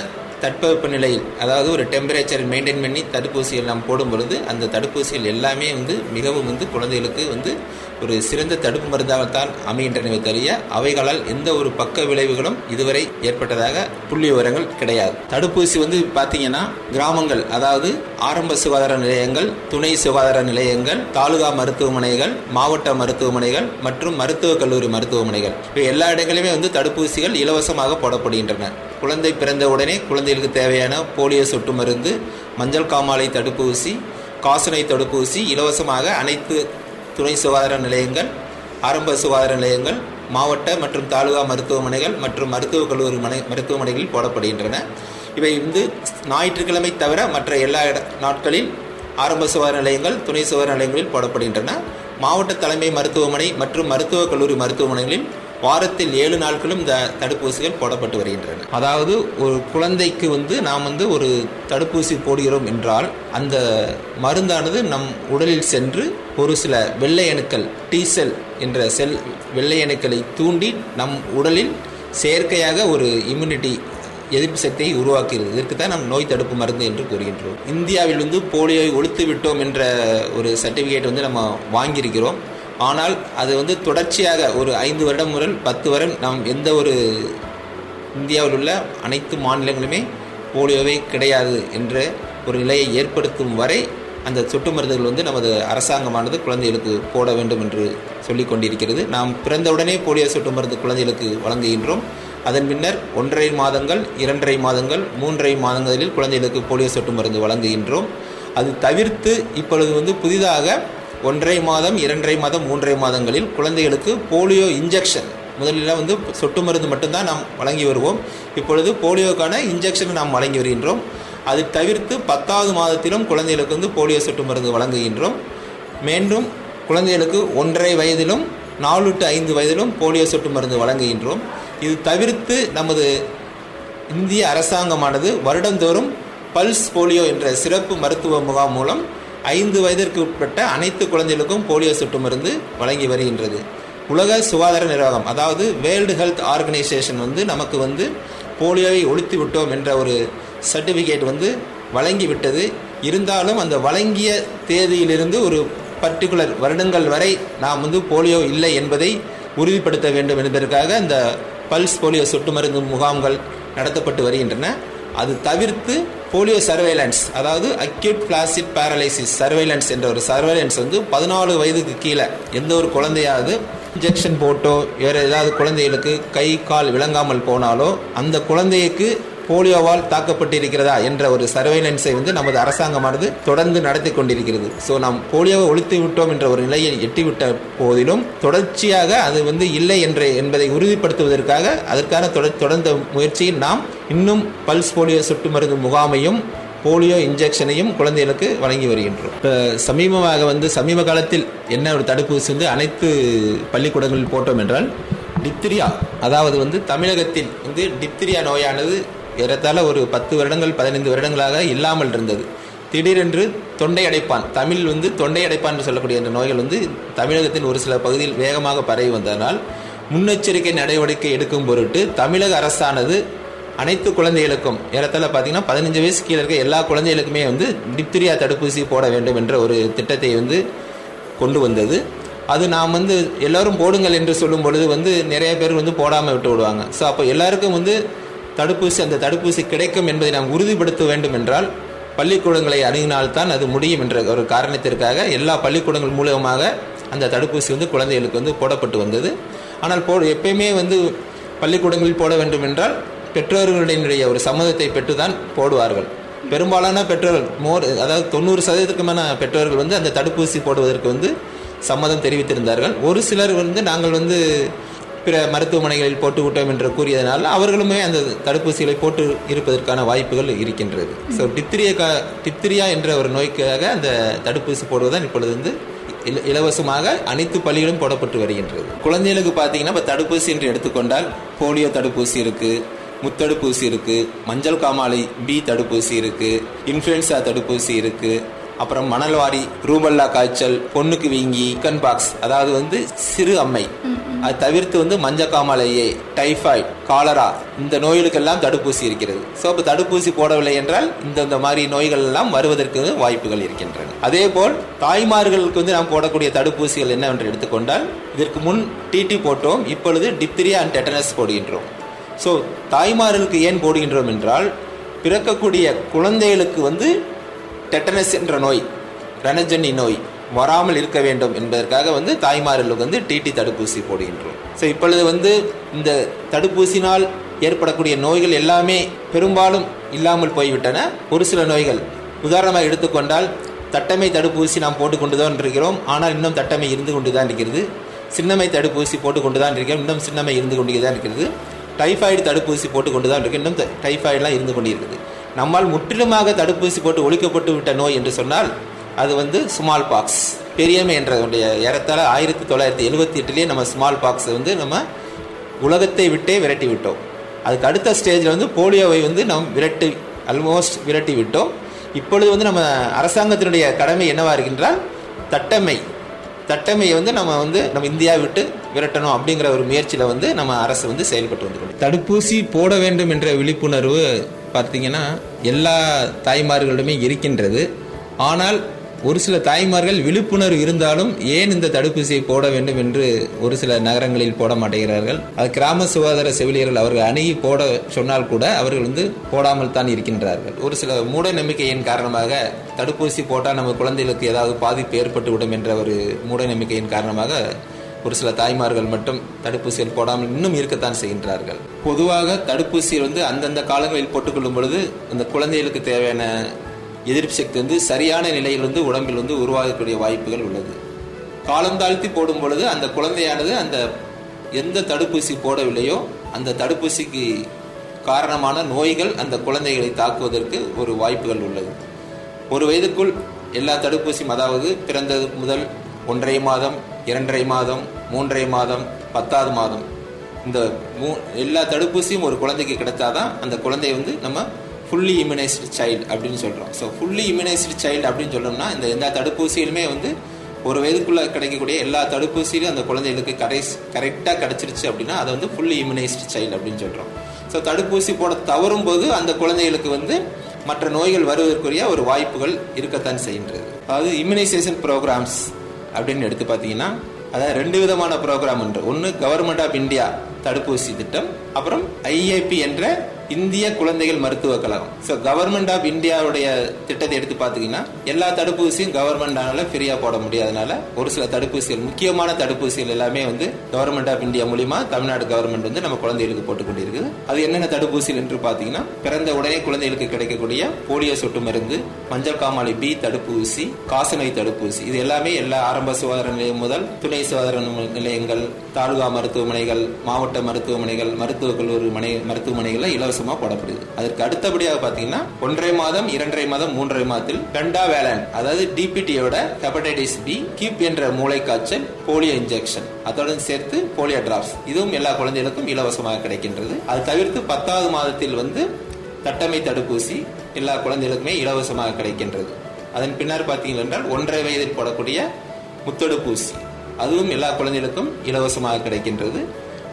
தட்பவெப்ப நிலையில் அதாவது ஒரு டெம்பரேச்சர் மெயின்டைன் பண்ணி தடுப்பூசிகள் நாம் போடும் பொழுது அந்த தடுப்பூசிகள் எல்லாமே வந்து மிகவும் வந்து குழந்தைகளுக்கு வந்து ஒரு சிறந்த தடுப்பு மருந்தாகத்தான் அமைகின்றனவே தவிர அவைகளால் எந்த ஒரு பக்க விளைவுகளும் இதுவரை ஏற்பட்டதாக புள்ளி விவரங்கள் கிடையாது. தடுப்பூசி வந்து பார்த்தீங்கன்னா கிராமங்கள் அதாவது ஆரம்ப சுகாதார நிலையங்கள் துணை சுகாதார நிலையங்கள் தாலுகா மருத்துவமனைகள் மாவட்ட மருத்துவமனைகள் மற்றும் மருத்துவக் கல்லூரி மருத்துவமனைகள். இவை எல்லா இடங்களிலுமே வந்து தடுப்பூசிகள் இலவசமாக போடப்படுகின்றன. குழந்தை பிறந்த உடனே குழந்தைகளுக்கு தேவையான போலியோ சொட்டு மருந்து மஞ்சள் காமாலை தடுப்பூசி காசனை தடுப்பூசி இலவசமாக அனைத்து துணை சுகாதார நிலையங்கள் ஆரம்ப சுகாதார நிலையங்கள் மாவட்ட மற்றும் தாலுகா மருத்துவமனைகள் மற்றும் மருத்துவக் கல்லூரி மனை மருத்துவமனைகளில் போடப்படுகின்றன. இவை வந்து ஞாயிற்றுக்கிழமை தவிர மற்ற எல்லா இட- நாட்களில் ஆரம்ப சுகாதார நிலையங்கள் துணை சுகாதார நிலையங்களில் போடப்படுகின்றன. மாவட்ட தலைமை மருத்துவமனை மற்றும் மருத்துவக் கல்லூரி மருத்துவமனைகளில் வாரத்தில் ஏழு நாட்களும் இந்த தடுப்பூசிகள் போடப்பட்டு வருகின்றன. அதாவது ஒரு குழந்தைக்கு வந்து நாம் வந்து ஒரு தடுப்பூசி போடுகிறோம் என்றால் அந்த மருந்தானது நம் உடலில் சென்று ஒரு சில வெள்ளை அணுக்கள் என்ற செல் வெள்ளை அணுக்களை தூண்டி நம் உடலில் செயற்கையாக ஒரு இம்யூனிட்டி எதிர்ப்பு சக்தியை உருவாக்குகிறது. இதற்கு தான் நாம் நோய் தடுப்பு மருந்து என்று கூறுகின்றோம். இந்தியாவில் வந்து போலியோவை ஒழித்து விட்டோம் என்ற ஒரு சர்டிஃபிகேட் வந்து நம்ம வாங்கியிருக்கிறோம். ஆனால் அது வந்து தொடர்ச்சியாக ஒரு ஐந்து வருடம் முதல் பத்து வருடம் நாம் எந்த ஒரு இந்தியாவில் உள்ள அனைத்து மாநிலங்களுமே போலியோவே கிடையாது என்ற ஒரு நிலையை ஏற்படுத்தும் வரை அந்த சொட்டு மருந்துகள் வந்து நமது அரசாங்கமானது குழந்தைகளுக்கு போட வேண்டும் என்று சொல்லிக் கொண்டிருக்கிறது. நாம் பிறந்தவுடனே போலியோ சொட்டு மருந்து குழந்தைகளுக்கு வழங்குகின்றோம். அதன் பின்னர் ஒன்றரை மாதங்கள் இரண்டரை மாதங்கள் மூன்றரை மாதங்களில் குழந்தைகளுக்கு போலியோ சொட்டு மருந்து வழங்குகின்றோம். அது தவிர்த்து இப்பொழுது வந்து புதிதாக ஒன்றரை மாதம் இரண்டரை மாதம் மூன்றரை மாதங்களில் குழந்தைகளுக்கு போலியோ இன்ஜெக்ஷன். முதலில் வந்து சொட்டு மருந்து மட்டும்தான் நாம் வழங்கி வருவோம். இப்பொழுது போலியோக்கான இன்ஜெக்ஷன் நாம் வழங்கி வருகின்றோம். அது தவிர்த்து பத்தாவது மாதத்திலும் குழந்தைகளுக்கு வந்து போலியோ சொட்டு மருந்து வழங்குகின்றோம். மீண்டும் குழந்தைகளுக்கு ஒன்றரை வயதிலும் நாலு டு ஐந்து வயதிலும் போலியோ சொட்டு மருந்து வழங்குகின்றோம். இது தவிர்த்து நமது இந்திய அரசாங்கமானது வருடந்தோறும் பல்ஸ் போலியோ என்ற சிறப்பு மருத்துவ முகாம் மூலம் ஐந்து வயதிற்கு உட்பட்ட அனைத்து குழந்தைகளுக்கும் போலியோ சொட்டு மருந்து வழங்கி வருகின்றது. உலக சுகாதார நிர்வாகம் அதாவது வேர்ல்டு ஹெல்த் ஆர்கனைசேஷன் வந்து நமக்கு வந்து போலியோவை ஒழித்து விட்டோம் என்ற ஒரு சர்டிஃபிகேட் வந்து வழங்கி விட்டது. இருந்தாலும் அந்த வழங்கிய தேதியிலிருந்து ஒரு பர்டிகுலர் வருடங்கள் வரை நாம் வந்து போலியோ இல்லை என்பதை உறுதிப்படுத்த வேண்டும் என்பதற்காக இந்த பல்ஸ் போலியோ சொட்டு மருந்து முகாம்கள் நடத்தப்பட்டு வருகின்றன. அது தவிர்த்து போலியோ சர்வேலன்ஸ் அதாவது அக்யூட் பிளாசிட் பேரலைசிஸ் சர்வேலன்ஸ் என்ற ஒரு சர்வேலன்ஸ் வந்து பதினாலு வயதுக்கு கீழே எந்த ஒரு குழந்தையாவது இன்ஜெக்ஷன் போட்டோ வேறு ஏதாவது குழந்தைகளுக்கு கை கால் விளங்காமல் போனாலோ அந்த குழந்தைக்கு போலியோவால் தாக்கப்பட்டிருக்கிறதா என்ற ஒரு சர்வைலன்ஸை வந்து நமது அரசாங்கமானது தொடர்ந்து நடத்தி கொண்டிருக்கிறது. ஸோ நாம் போலியோவை ஒழித்து விட்டோம் என்ற ஒரு நிலையை எட்டிவிட்ட போதிலும் தொடர்ச்சியாக அது வந்து இல்லை என்ற என்பதை உறுதிப்படுத்துவதற்காக அதற்கான தொடர் தொடர்ந்த முயற்சியில் நாம் இன்னும் பல்ஸ் போலியோ சொட்டு மருந்து முகாமையும் போலியோ இன்ஜெக்ஷனையும் குழந்தைகளுக்கு வழங்கி வருகின்றோம். இப்போ சமீபமாக வந்து சமீப காலத்தில் என்ன ஒரு தடுப்பூசி வந்து அனைத்து பள்ளிக்கூடங்களில் போட்டோம் என்றால் டிப்திரியா அதாவது வந்து தமிழகத்தில் வந்து டிப்திரியா நோயானது ஏறத்தாழ ஒரு பத்து வருடங்கள் பதினைந்து வருடங்களாக இல்லாமல் இருந்தது. திடீரென்று தொண்டை அடைப்பான். தமிழ் வந்து தொண்டை அடைப்பான் என்று சொல்லக்கூடிய இந்த நோய்கள் வந்து தமிழகத்தின் ஒரு சில பகுதியில் வேகமாக பரவி வந்ததனால் முன்னெச்சரிக்கை நடவடிக்கை எடுக்கும் பொருட்டு தமிழக அரசானது அனைத்து குழந்தைகளுக்கும் ஏறத்தாழ பார்த்தீங்கன்னா பதினஞ்சு வயசு கீழே இருக்க எல்லா குழந்தைகளுக்குமே வந்து டிப்திரியா தடுப்பூசி போட வேண்டும் என்ற ஒரு திட்டத்தை வந்து கொண்டு வந்தது. அது நாம் வந்து எல்லோரும் போடுங்கள் என்று சொல்லும் பொழுது வந்து நிறைய பேர் வந்து போடாமல் விட்டு விடுவாங்க. ஸோ அப்போ எல்லாருக்கும் வந்து தடுப்பூசி அந்த தடுப்பூசி கிடைக்கும் என்பதை நாம் உறுதிப்படுத்த வேண்டும் என்றால் பள்ளிக்கூடங்களை அணுகினால்தான் அது முடியும் என்ற ஒரு காரணத்திற்காக எல்லா பள்ளிக்கூடங்கள் மூலமாக அந்த தடுப்பூசி வந்து குழந்தைகளுக்கு வந்து போடப்பட்டு வந்தது. ஆனால் போ எப்பயுமே வந்து பள்ளிக்கூடங்களில் போட வேண்டும் என்றால் பெற்றோர்களுடைய ஒரு சம்மதத்தை பெற்றுதான் போடுவார்கள். பெரும்பாலான பெற்றோர்கள் மோர் அதாவது தொண்ணூறு சதவீதத்துக்குமான பெற்றோர்கள் வந்து அந்த தடுப்பூசி போடுவதற்கு வந்து சம்மதம் தெரிவித்திருந்தார்கள். ஒரு சிலர் வந்து நாங்கள் வந்து பிற மருத்துவமனைகளில் போட்டு விட்டோம் என்று கூறியதனால் அவர்களுமே அந்த தடுப்பூசிகளை போட்டு இருப்பதற்கான வாய்ப்புகள் இருக்கின்றது. ஸோ டிப்திரிய கா டிப்திரியா என்ற ஒரு நோய்க்காக அந்த தடுப்பூசி போடுவதுதான் இப்பொழுது வந்து இல- இலவசமாக அனைத்து பள்ளிகளும் போடப்பட்டு வருகின்றது. குழந்தைகளுக்கு பார்த்தீங்கன்னா இப்போ தடுப்பூசி என்று எடுத்துக்கொண்டால் போலியோ தடுப்பூசி இருக்கு முத்தடுப்பூசி இருக்கு மஞ்சள் காமாலை பி தடுப்பூசி இருக்கு இன்ஃப்ளூயன்சா தடுப்பூசி இருக்கு அப்புறம் மணல்வாரி ரூபல்லா காய்ச்சல் பொண்ணுக்கு வீங்கி கன் பாக்ஸ் அதாவது வந்து சிறு அம்மை. அது தவிர்த்து வந்து மஞ்சக்காமலையே டைஃபாய்ட் காலரா இந்த நோய்களுக்கெல்லாம் தடுப்பூசி இருக்கிறது. ஸோ இப்போ தடுப்பூசி போடவில்லை என்றால் இந்த இந்த மாதிரி நோய்கள் எல்லாம் வருவதற்கு வாய்ப்புகள் இருக்கின்றன. அதே போல் தாய்மார்களுக்கு வந்து நாம் போடக்கூடிய தடுப்பூசிகள் என்னவென்று எடுத்துக்கொண்டால் இதற்கு முன் டிடி போட்டோம் இப்பொழுது டிப்திரியா அண்ட் டெட்டனஸ் போடுகின்றோம். ஸோ தாய்மார்களுக்கு ஏன் போடுகின்றோம் என்றால் பிறக்கக்கூடிய குழந்தைகளுக்கு வந்து டெட்டனஸ் என்ற நோய் ரணஜன்னி நோய் வராமல் இருக்க வேண்டும் என்பதற்காக வந்து தாய்மார்களுக்கு வந்து டிடி தடுப்பூசி போடுகின்றோம். ஸோ இப்பொழுது வந்து இந்த தடுப்பூசினால் ஏற்படக்கூடிய நோய்கள் எல்லாமே பெரும்பாலும் இல்லாமல் போய்விட்டன. ஒரு சில நோய்கள். உதாரணமாக எடுத்துக்கொண்டால் தட்டமை தடுப்பூசி நாம் போட்டுக்கொண்டு தான் இருக்கிறோம். ஆனால் இன்னும் தட்டமை இருந்து கொண்டு தான் இருக்கிறது. சின்னமை தடுப்பூசி போட்டுக்கொண்டு தான் இருக்கிறோம். இன்னும் சின்னமை இருந்து கொண்டு தான் இருக்கிறது. டைஃபாய்டு தடுப்பூசி போட்டுக்கொண்டு தான் இருக்கு. இன்னும் டைஃபாய்டுலாம் இருந்து கொண்டு இருக்குது நம்மால் முற்றிலுமாக தடுப்பூசி போட்டு ஒழிக்கப்பட்டு விட்ட நோய் என்று சொன்னால் அது வந்து ஸ்மால் பாக்ஸ் பெரியமை என்றதுடைய ஏறத்தாழ ஆயிரத்தி தொள்ளாயிரத்தி எழுபத்தி எட்டுலேயே நம்ம ஸ்மால் பாக்ஸை வந்து நம்ம உலகத்தை விட்டே விரட்டி விட்டோம். அதுக்கு அடுத்த ஸ்டேஜில் வந்து போலியோவை வந்து நாம் விரட்டி ஆல்மோஸ்ட் விரட்டி விட்டோம். இப்பொழுது வந்து நம்ம அரசாங்கத்தினுடைய கடமை என்னவாக இருக்கின்றால் தட்டமை. தட்டமையை வந்து நம்ம வந்து நம்ம இந்தியா விட்டு விரட்டணும் அப்படிங்கிற ஒரு முயற்சியில் வந்து நம்ம அரசு வந்து செயல்பட்டு வந்து தடுப்பூசி போட வேண்டும் என்ற விழிப்புணர்வு பார்த்தீங்கன்னா எல்லா தாய்மார்களிடமே இருக்கின்றது. ஆனால் ஒரு சில தாய்மார்கள் விழிப்புணர்வு இருந்தாலும் ஏன் இந்த தடுப்பூசியை போட வேண்டும் என்று ஒரு சில நகரங்களில் போட மாட்டேங்கிறார்கள். அது கிராம சுகாதார செவிலியர்கள் அவர்கள் அணுகி போட சொன்னால் கூட அவர்கள் வந்து போடாமல் தான் இருக்கின்றார்கள். ஒரு சில மூட நம்பிக்கையின் காரணமாக தடுப்பூசி போட்டால் நம்ம குழந்தைகளுக்கு ஏதாவது பாதிப்பு ஏற்பட்டு விடும் என்ற ஒரு மூட நம்பிக்கையின் காரணமாக ஒரு சில தாய்மார்கள் மட்டும் தடுப்பூசிகள் போடாமல் இன்னும் இருக்கத்தான் செய்கின்றார்கள். பொதுவாக தடுப்பூசி வந்து அந்தந்த காலங்களில் போட்டுக்கொள்ளும் பொழுது அந்த குழந்தைகளுக்கு தேவையான எதிர்ப்பு சக்தி வந்து சரியான நிலையில் வந்து உடம்பில் வந்து உருவாகக்கூடிய வாய்ப்புகள் உள்ளது. காலம் தாழ்த்தி போடும் பொழுது அந்த குழந்தையானது அந்த எந்த தடுப்பூசி போடவில்லையோ அந்த தடுப்பூசிக்கு காரணமான நோய்கள் அந்த குழந்தைகளை தாக்குவதற்கு ஒரு வாய்ப்புகள் உள்ளது. ஒரு வயதுக்குள் எல்லா தடுப்பூசியும் அதாவது பிறந்தது முதல் ஒன்றரை மாதம் இரண்டரை மாதம் மூன்றரை மாதம் பத்தாவது மாதம் இந்த மூ எல்லா தடுப்பூசியும் ஒரு குழந்தைக்கு கிடைச்சாதான் அந்த குழந்தையை வந்து நம்ம ஃபுல்லி இம்யூனைஸ்டு சைல்டு அப்படின்னு சொல்கிறோம் ஸோ ஃபுல்லி இம்யூனைஸ்டு சைல்டு அப்படின்னு சொல்லணும்னா இந்த எல்லா தடுப்பூசியிலுமே வந்து ஒரு வயதுக்குள்ளே கிடைக்கக்கூடிய எல்லா தடுப்பூசியிலும் அந்த குழந்தைகளுக்கு கடை கரெக்டாக கிடச்சிருச்சு அப்படின்னா அதை வந்து ஃபுல்லி இம்யூனைஸ்டு சைல்டு அப்படின்னு சொல்கிறோம் ஸோ தடுப்பூசி போட தவறும் போது அந்த குழந்தைகளுக்கு வந்து மற்ற நோய்கள் வருவதற்குரிய ஒரு வாய்ப்புகள் இருக்கத்தான் செய்கின்றது. அதாவது இம்யூனைசேஷன் ப்ரோக்ராம்ஸ் அப்படின்னு எடுத்து பார்த்தீங்கன்னா அதாவது ரெண்டு விதமான ப்ரோக்ராம் ஒன்று ஒன்று கவர்மெண்ட் ஆஃப் இந்தியா தடுப்பூசி திட்டம் அப்புறம் ஐஏபி என்ற இந்திய குழந்தைகள் மருத்துவக் கழகம். ஸோ கவர்மெண்ட் ஆஃப் இந்தியாவுடைய திட்டத்தை எடுத்து பார்த்தீங்கன்னா எல்லா தடுப்பூசியும் கவர்மெண்டானால ஃப்ரீயாக போட முடியாதனால ஒரு சில தடுப்பூசிகள் முக்கியமான தடுப்பூசிகள் எல்லாமே வந்து கவர்மெண்ட் ஆஃப் இந்தியா மூலியமா தமிழ்நாடு கவர்மெண்ட் வந்து நம்ம குழந்தைகளுக்கு போட்டுக் கொண்டிருக்குது. அது என்னென்ன தடுப்பூசிகள் என்று பார்த்தீங்கன்னா பிறந்த உடனே குழந்தைகளுக்கு கிடைக்கக்கூடிய போலியோ சொட்டு மருந்து மஞ்சள் காமாலை பி தடுப்பூசி காசநோய் தடுப்பூசி இது எல்லாமே எல்லா ஆரம்ப சுகாதார நிலையம் முதல் துணை சுகாதார நிலையங்கள் தாலுகா மருத்துவமனைகள் மாவட்ட மருத்துவமனைகள் மருத்துவக் கல்லூரி மனை மருத்துவமனைகளில் இலவசமா போடப்படுது. அதற்கு அடுத்தபடியாக பாத்தீங்கன்னா ஒன்றரை மாதம் இரண்டரை மாதம் மூன்றரை மாதத்தில் ரெண்டா வேலன் அதாவது டிபிடியோட ஹெப்படைட்டிஸ் பி கீப் என்ற மூளை காய்ச்சல் போலியோ இன்ஜெக்ஷன் அதோடன் சேர்த்து போலியோ டிராப்ஸ் இதுவும் எல்லா குழந்தைகளுக்கும் இலவசமாக கிடைக்கின்றது. அது தவிர்த்து பத்தாவது மாதத்தில் வந்து தட்டமை தடுப்பூசி எல்லா குழந்தைகளுக்குமே இலவசமாக கிடைக்கின்றது. அதன் பின்னர் பார்த்தீங்கள் என்றால் ஒன்றரை வயதில் போடக்கூடிய முத்தடுப்பூசி. அதுவும் எல்லா குழந்தைகளுக்கும் இலவசமாக கிடைக்கின்றது.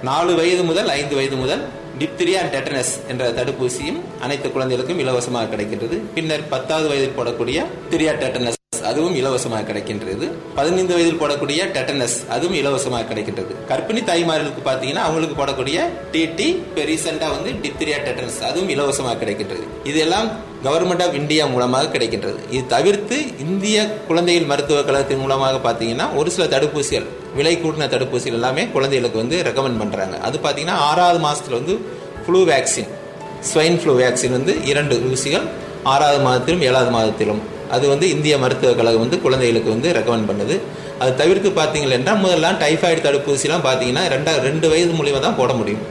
நாலு வயது முதல் ஐந்து வயது முதல் டிப்திரியா அண்ட் டெட்டனஸ் என்ற தடுப்பூசியும் அனைத்து குழந்தைகளுக்கும் இலவசமாக கிடைக்கின்றது. பின்னர் பத்தாவது வயதில் போடக்கூடிய திரியா டெட்டனஸ் அதுவும் இலவசமாக கிடைக்கின்றது. பதினைந்து வயதில் போடக்கூடிய டெட்டனஸ் அதுவும் இலவசமாக கிடைக்கின்றது. கர்ப்பிணி தாய்மார்களுக்கு பார்த்தீங்கன்னா அவங்களுக்கு போடக்கூடிய டிடி இப்போ ரீசெண்டாக வந்து டிப்திரியா டெட்டனஸ் அதுவும் இலவசமாக கிடைக்கின்றது. இதெல்லாம் கவர்மெண்ட் ஆஃப் இந்தியா மூலமாக கிடைக்கின்றது. இது தவிர்த்து இந்திய குழந்தைகள் மருத்துவக் கழகத்தின் மூலமாக பார்த்தீங்கன்னா ஒரு சில தடுப்பூசிகள் விலை கூட்டின தடுப்பூசிகள் எல்லாமே குழந்தைகளுக்கு வந்து ரெக்கமெண்ட் பண்ணுறாங்க அது பார்த்தீங்கன்னா ஆறாவது மாதத்தில் வந்து flu vaccine swine flu vaccine வந்து இரண்டு ஊசிகள் ஆறாவது மாதத்திலும் ஏழாவது மாதத்திலும் அது வந்து இந்திய மருத்துவக் கழகம் வந்து குழந்தைகளுக்கு வந்து ரெக்கமெண்ட் பண்ணுது. அது தவிர்த்து பார்த்தீங்கள் என்றால் முதல்லாம் டைஃபாய்டு தடுப்பூசிலாம் பார்த்தீங்கன்னா ரெண்டா ரெண்டு வயது மூலியமாக தான் போட முடியும்.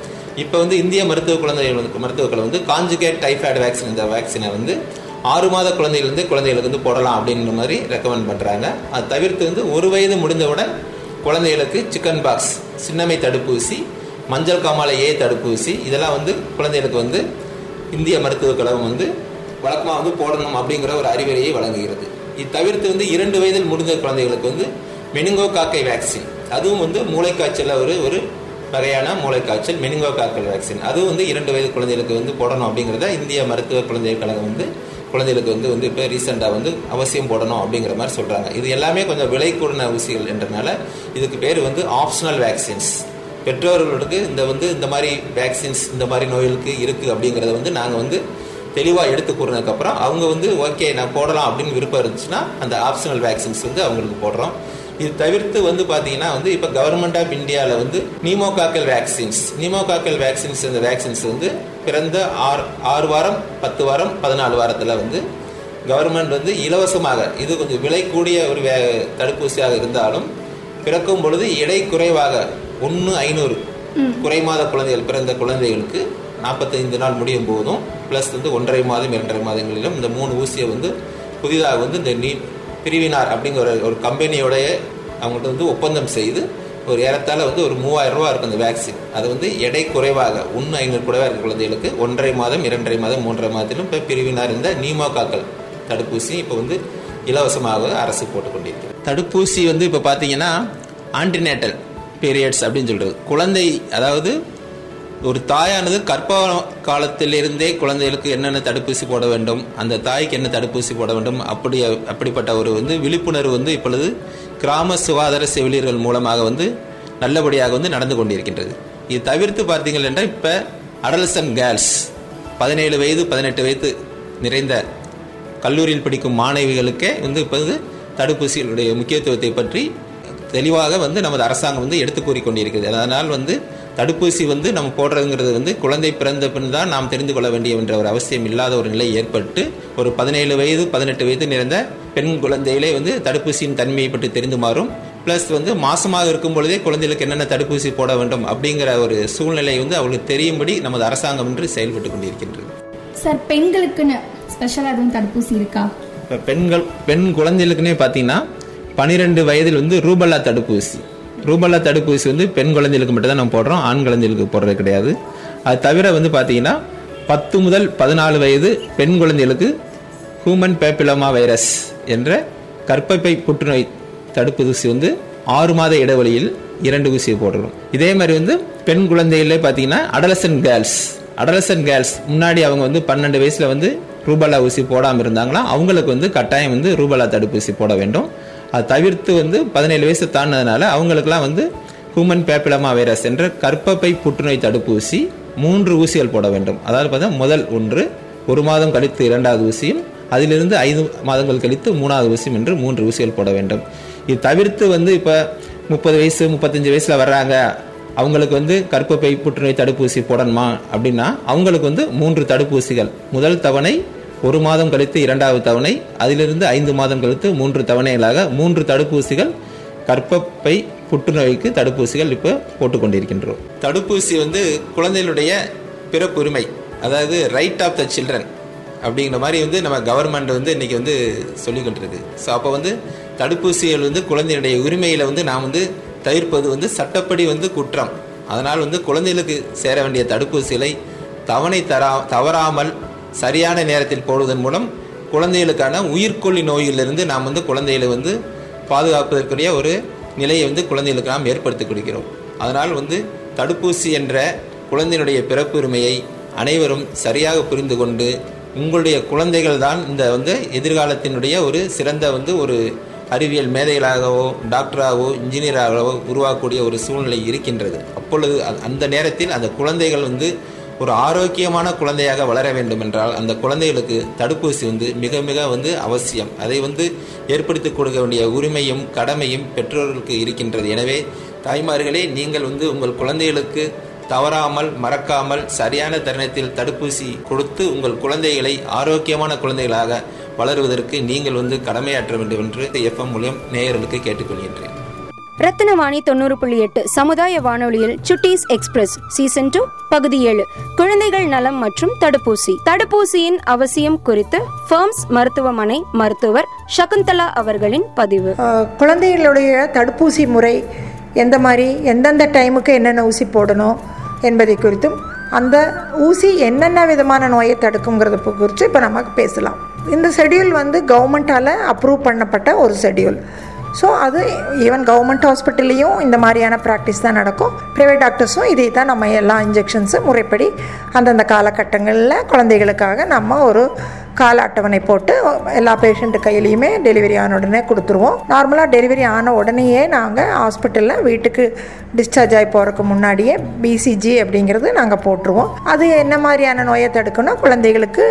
இப்போ வந்து இந்திய மருத்துவ குழந்தைகள் மருத்துவக் கழகம் வந்து காஞ்சுகேட் டைஃபாய்டு வேக்சின் இந்த வேக்சினை வந்து ஆறு மாத குழந்தையிலேருந்து குழந்தைகளுக்கு வந்து போடலாம் அப்படின்ற மாதிரி ரெக்கமெண்ட் பண்ணுறாங்க அது தவிர்த்து வந்து ஒரு வயது முடிந்தவுடன் குழந்தைகளுக்கு சிக்கன் பாக்ஸ் சின்னமை தடுப்பூசி மஞ்சள் காமாலை ஏ தடுப்பூசி இதெல்லாம் வந்து குழந்தைகளுக்கு வந்து இந்திய மருத்துவக் கழகம் வந்து வழக்கமாக வந்து போடணும் அப்படிங்கிற ஒரு அறிவுரையை வழங்குகிறது. இது தவிர்த்து வந்து இரண்டு வயதில் முடிந்த குழந்தைகளுக்கு வந்து மெனுங்கோ காக்கை வேக்சின் அதுவும் வந்து மூளைக்காய்ச்சலில் ஒரு ஒரு வகையான மூளைக்காய்ச்சல் மெனுங்கோ காக்கல் வேக்சின் அதுவும் வந்து இரண்டு வயது குழந்தைகளுக்கு வந்து போடணும் அப்படிங்கிறத இந்திய மருத்துவ குழந்தைகள் கழகம் வந்து குழந்தைகளுக்கு வந்து வந்து இப்போ ரீசெண்டாக வந்து அவசியம் போடணும் அப்படிங்கிற மாதிரி சொல்கிறாங்க இது எல்லாமே கொஞ்சம் விலை கூடின ஊசிகள் என்றனால இதுக்கு பேர் வந்து ஆப்ஷனல் வேக்சின்ஸ் பெற்றோர்களுக்கு இந்த வந்து இந்த மாதிரி வேக்சின்ஸ் இந்த மாதிரி நோய்களுக்கு இருக்குது அப்படிங்கிறத வந்து நாங்கள் வந்து தெளிவாக எடுத்து கூறினதுக்கப்புறம் அவங்க வந்து ஓகே நான் போடலாம் அப்படின்னு விருப்பம் இருந்துச்சுன்னா அந்த ஆப்ஷனல் வேக்சின்ஸ் வந்து அவங்களுக்கு போடுறோம். இது தவிர்த்து வந்து பார்த்தீங்கன்னா வந்து இப்போ கவர்மெண்ட் ஆஃப் இந்தியாவில் வந்து நீமோகாக்கல் வேக்சின்ஸ் நீமோகாக்கல் வேக்சின்ஸ் இந்த வேக்சின்ஸ் வந்து பிறந்த ஆறு ஆறு வாரம் பத்து வாரம் பதினாலு வாரத்தில் வந்து கவர்மெண்ட் வந்து இலவசமாக இது கொஞ்சம் விலை கூடிய ஒரு வே தடுப்பூசியாக இருந்தாலும் பிறக்கும் பொழுது எடை குறைவாக ஒன்று ஐநூறு குறைமாத குழந்தைகள் பிறந்த குழந்தைகளுக்கு நாற்பத்தைந்து நாள் முடியும் போதும் ப்ளஸ் வந்து ஒன்றரை மாதம் இரண்டரை மாதங்களிலும் இந்த மூணு ஊசியை வந்து புதிதாக வந்து இந்த நீ பிரிவினார் அப்படிங்கிற ஒரு- ஒரு கம்பெனியோடைய அவங்கள்ட்ட வந்து ஒப்பந்தம் செய்து ஒரு ஏறத்தாழ வந்து ஒரு மூவாயிரம் ரூபா இருக்கும் அந்த வேக்சின் அது வந்து எடை குறைவாக ஒன்று ஐநூறு குறைவாக இருக்க குழந்தைகளுக்கு ஒன்றரை மாதம் இரண்டரை மாதம் மூன்றரை மாதத்திலும் இப்போ பிரிவினார் இந்த நீமோகாக்கள் தடுப்பூசி இப்போ வந்து இலவசமாக அரசு போட்டுக்கொண்டிருக்கிறது தடுப்பூசி வந்து இப்போ பார்த்தீங்கன்னா ஆன்டினேட்டல் பீரியட்ஸ் அப்படின்னு சொல்கிறது குழந்தை அதாவது ஒரு தாயானது கற்ப காலத்திலிருந்தே குழந்தைகளுக்கு என்னென்ன தடுப்பூசி போட வேண்டும் அந்த தாய்க்கு என்ன தடுப்பூசி போட வேண்டும் அப்படி அப்படிப்பட்ட ஒரு வந்து விழிப்புணர்வு வந்து இப்பொழுது கிராம சுகாதார செவிலியர்கள் மூலமாக வந்து நல்லபடியாக வந்து நடந்து கொண்டிருக்கின்றது. இது தவிர்த்து பார்த்தீங்கள் என்றால் இப்போ அடல்சன் கேர்ள்ஸ் பதினேழு வயது பதினெட்டு வயது நிறைந்த கல்லூரியில் படிக்கும் மாணவிகளுக்கே வந்து இப்போ வந்து தடுப்பூசிகளுடைய முக்கியத்துவத்தை பற்றி தெளிவாக வந்து நமது அரசாங்கம் வந்து எடுத்து கூறிக்கொண்டிருக்கிறது. அதனால் வந்து தடுப்பூசி வந்து நம்ம போடுறதுங்கிறது வந்து குழந்தை பிறந்த பின் தான் நாம் தெரிந்து கொள்ள வேண்டிய என்ற ஒரு அவசியம் இல்லாத ஒரு நிலை ஏற்பட்டு ஒரு பதினேழு வயது பதினெட்டு வயது நிறைந்த பெண் குழந்தைகளே வந்து தடுப்பூசியின் தன்மையை பற்றி தெரிந்துமாறும் ப்ளஸ் வந்து மாசமாக இருக்கும் பொழுதே குழந்தைகளுக்கு என்னென்ன தடுப்பூசி போட வேண்டும் அப்படிங்கிற ஒரு சூழ்நிலை வந்து அவங்களுக்கு தெரியும்படி நமது அரசாங்கம் இன்று செயல்பட்டு கொண்டிருக்கின்றது. சார் பெண்களுக்குன்னு ஸ்பெஷலாக எதுவும் தடுப்பூசி இருக்கா? இப்போ பெண்கள் பெண் குழந்தைகளுக்குன்னே பார்த்தீங்கன்னா பன்னிரெண்டு வயதில் வந்து ரூபல்லா தடுப்பூசி. ரூபல்லா தடுப்பூசி வந்து பெண் குழந்தைகளுக்கு மட்டும் தான் நம்ம போடுறோம் ஆண் குழந்தைகளுக்கு போடுறது கிடையாது. அது தவிர வந்து பார்த்தீங்கன்னா பத்து முதல் பதினாலு வயது பெண் குழந்தைகளுக்கு ஹூமன் பேப்பிலமா வைரஸ் என்ற கற்பப்பை புற்றுநோய் தடுப்பூசி வந்து ஆறு மாத இடைவெளியில் இரண்டு ஊசியை போடுறோம். இதே மாதிரி வந்து பெண் குழந்தைகளே பார்த்தீங்கன்னா அடலசன் கேர்ள்ஸ் அடலசன் கேர்ள்ஸ் முன்னாடி அவங்க வந்து பன்னெண்டு வயசில் வந்து ரூபல்லா ஊசி போடாமல் இருந்தாங்களா அவங்களுக்கு வந்து கட்டாயம் வந்து ரூபல்லா தடுப்பூசி போட வேண்டும். அது தவிர்த்து வந்து பதினேழு வயசு தாண்டினதுனால அவங்களுக்குலாம் வந்து ஹூமன் பேப்பிலமா வைரஸ் என்ற கற்பப்பை புற்றுநோய் தடுப்பூசி மூன்று ஊசிகள் போட வேண்டும். அதாவது பார்த்தா முதல் ஒன்று ஒரு மாதம் கழித்து இரண்டாவது ஊசியும் அதிலிருந்து ஐந்து மாதங்கள் கழித்து மூணாவது ஊசியும் என்று மூன்று ஊசிகள் போட வேண்டும். இது தவிர்த்து வந்து இப்போ முப்பது வயசு முப்பத்தஞ்சு வயசில் வர்றாங்க அவங்களுக்கு வந்து கற்பப்பை புற்றுநோய் தடுப்பூசி போடணுமா அப்படின்னா அவங்களுக்கு வந்து மூன்று தடுப்பூசிகள். முதல் தவணை ஒரு மாதம் கழித்து இரண்டாவது தவணை அதிலிருந்து ஐந்து மாதம் கழித்து மூன்று தவணைகளாக மூன்று தடுப்பூசிகள் கற்பப்பை புற்றுநோய்க்கு தடுப்பூசிகள் இப்போ போட்டுக்கொண்டிருக்கின்றோம் தடுப்பூசி வந்து குழந்தைகளுடைய பிறப்புரிமை அதாவது ரைட் ஆஃப் த சில்ட்ரன் அப்படிங்கிற மாதிரி வந்து நம்ம கவர்மெண்ட் வந்து இன்னைக்கு வந்து சொல்லிக்கொண்டிருக்கு ஸோ அப்போ வந்து தடுப்பூசிகள் வந்து குழந்தையுடைய உரிமையில் வந்து நாம் வந்து தவிர்ப்பது வந்து சட்டப்படி வந்து குற்றம். அதனால் வந்து குழந்தைகளுக்கு சேர வேண்டிய தடுப்பூசிகளை தவணை தரா தவறாமல் சரியான நேரத்தில் போடுவதன் மூலம் குழந்தைகளுக்கான உயிர்கொல்லி நோயிலிருந்து நாம் வந்து குழந்தைகளை வந்து பாதுகாப்பதற்குரிய ஒரு நிலையை வந்து குழந்தைகளுக்கு நாம் ஏற்படுத்தி கொடுக்கிறோம் அதனால் வந்து தடுப்பூசி என்ற குழந்தையினுடைய பிறப்புரிமையை அனைவரும் சரியாக புரிந்து கொண்டு உங்களுடைய குழந்தைகள் தான் இந்த வந்து எதிர்காலத்தினுடைய ஒரு சிறந்த வந்து ஒரு அறிவியல் மேதைகளாகவோ டாக்டராகவோ இன்ஜினியராகவோ உருவாக்கக்கூடிய ஒரு சூழ்நிலை இருக்கின்றது. அப்பொழுது அந்த நேரத்தில் அந்த குழந்தைகள் வந்து ஒரு ஆரோக்கியமான குழந்தையாக வளர வேண்டும் என்றால் அந்த குழந்தைகளுக்கு தடுப்பூசி வந்து மிக மிக வந்து அவசியம். அதை வந்து ஏற்படுத்தி கொடுக்க வேண்டிய உரிமையும் கடமையும் பெற்றோர்களுக்கு இருக்கின்றது. எனவே தாய்மார்களே நீங்கள் வந்து உங்கள் குழந்தைகளுக்கு தவறாமல் மறக்காமல் சரியான தருணத்தில் தடுப்பூசி கொடுத்து உங்கள் குழந்தைகளை ஆரோக்கியமான குழந்தைகளாக வளருவதற்கு நீங்கள் வந்து கடமையாற்ற வேண்டும் என்று எஃப்எம் மூலியம் நேயர்களுக்கு கேட்டுக்கொள்கின்றேன். ரத்தினவாணி தொண்ணூறு புள்ளி எட்டு சமுதாய வானொலியில் சுட்டீஸ் எக்ஸ்பிரஸ் சீசன் டூ பகுதி ஏழு. குழந்தைகள் நலம் மற்றும் தடுப்பூசி. தடுப்பூசியின் அவசியம் குறித்து ஃபர்ம்ஸ் மருத்துவமனை மருத்துவர் சகுந்தலா அவர்களின் பதிவு. குழந்தைகளுடைய தடுப்பூசி முறை எந்த மாதிரி எந்தெந்த டைமுக்கு என்னென்ன ஊசி போடணும் என்பதை குறித்தும் அந்த ஊசி என்னென்ன விதமான நோயை தடுக்குங்கிறத குறித்து இப்போ நமக்கு பேசலாம். இந்த ஷெட்யூல் வந்து கவர்மெண்ட்டால் அப்ரூவ் பண்ணப்பட்ட ஒரு ஷெட்யூல் ஸோ அது ஈவன் கவர்மெண்ட் ஹாஸ்பிட்டல்லையும் இந்த மாதிரியான ப்ராக்டிஸ் தான் நடக்கும். ப்ரைவேட் டாக்டர்ஸும் இதே தான் நம்ம எல்லா இன்ஜெக்ஷன்ஸும் முறைப்படி அந்தந்த காலகட்டங்களில் குழந்தைகளுக்காக நம்ம ஒரு கால அட்டவணை போட்டு எல்லா பேஷண்ட்டு கையிலையுமே டெலிவரி ஆன உடனே கொடுத்துருவோம். நார்மலாக டெலிவரி ஆன உடனேயே நாங்கள் ஹாஸ்பிட்டலில் வீட்டுக்கு டிஸ்சார்ஜ் ஆகி போகிறதுக்கு முன்னாடியே பிசிஜி அப்படிங்கிறது நாங்கள் போட்டுருவோம். அது என்ன மாதிரியான நோயை தடுக்கணும்னா குழந்தைகளுக்கு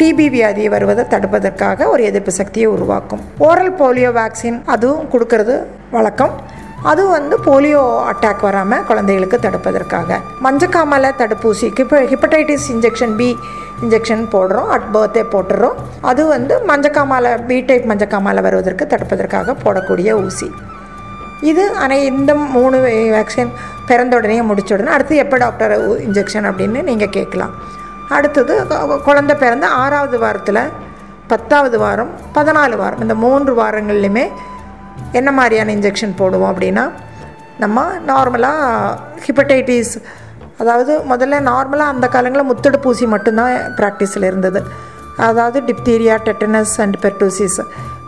டிபி வியாதி வருவதை தடுப்பதற்காக ஒரு எதிர்ப்பு சக்தியை உருவாக்கும். ஓரல் போலியோ வேக்சின் அதுவும் கொடுக்கறது வழக்கம். அது வந்து போலியோ அட்டாக் வராமல் குழந்தைகளுக்கு தடுப்பதற்காக. மஞ்சக்காமலை தடுப்பூசிக்கு இப்போ ஹிப்படைட்டிஸ் இன்ஜெக்ஷன் பி இன்ஜெக்ஷன் போடுறோம் அட் பர்த்டே போட்டுடுறோம் அது வந்து மஞ்சக்காமாலை பி டைப் மஞ்சக்காமலை வருவதற்கு தடுப்பதற்காக போடக்கூடிய ஊசி. இது ஆனால் இந்த மூணு வேக்சின் பிறந்த உடனே முடிச்ச உடனே அடுத்து எப்போ டாக்டர் இன்ஜெக்ஷன் அப்படின்னு நீங்கள் கேட்கலாம். அடுத்தது குழந்த குழந்தை பிறந்த ஆறாவது வாரத்தில் பத்தாவது வாரம் பதினாலு வாரம் இந்த மூன்று வாரங்கள்லையுமே என்ன மாதிரியான இன்ஜெக்ஷன் போடுவோம் அப்படின்னா நம்ம நார்மலாக ஹிப்படைட்டிஸ் அதாவது முதல்ல நார்மலாக அந்த காலங்களில் முத்தடுப்பூசி மட்டும்தான் ப்ராக்டிஸில் இருந்தது. அதாவது டிப்தீரியா டெட்டனஸ் அண்ட் பெர்டூசிஸ்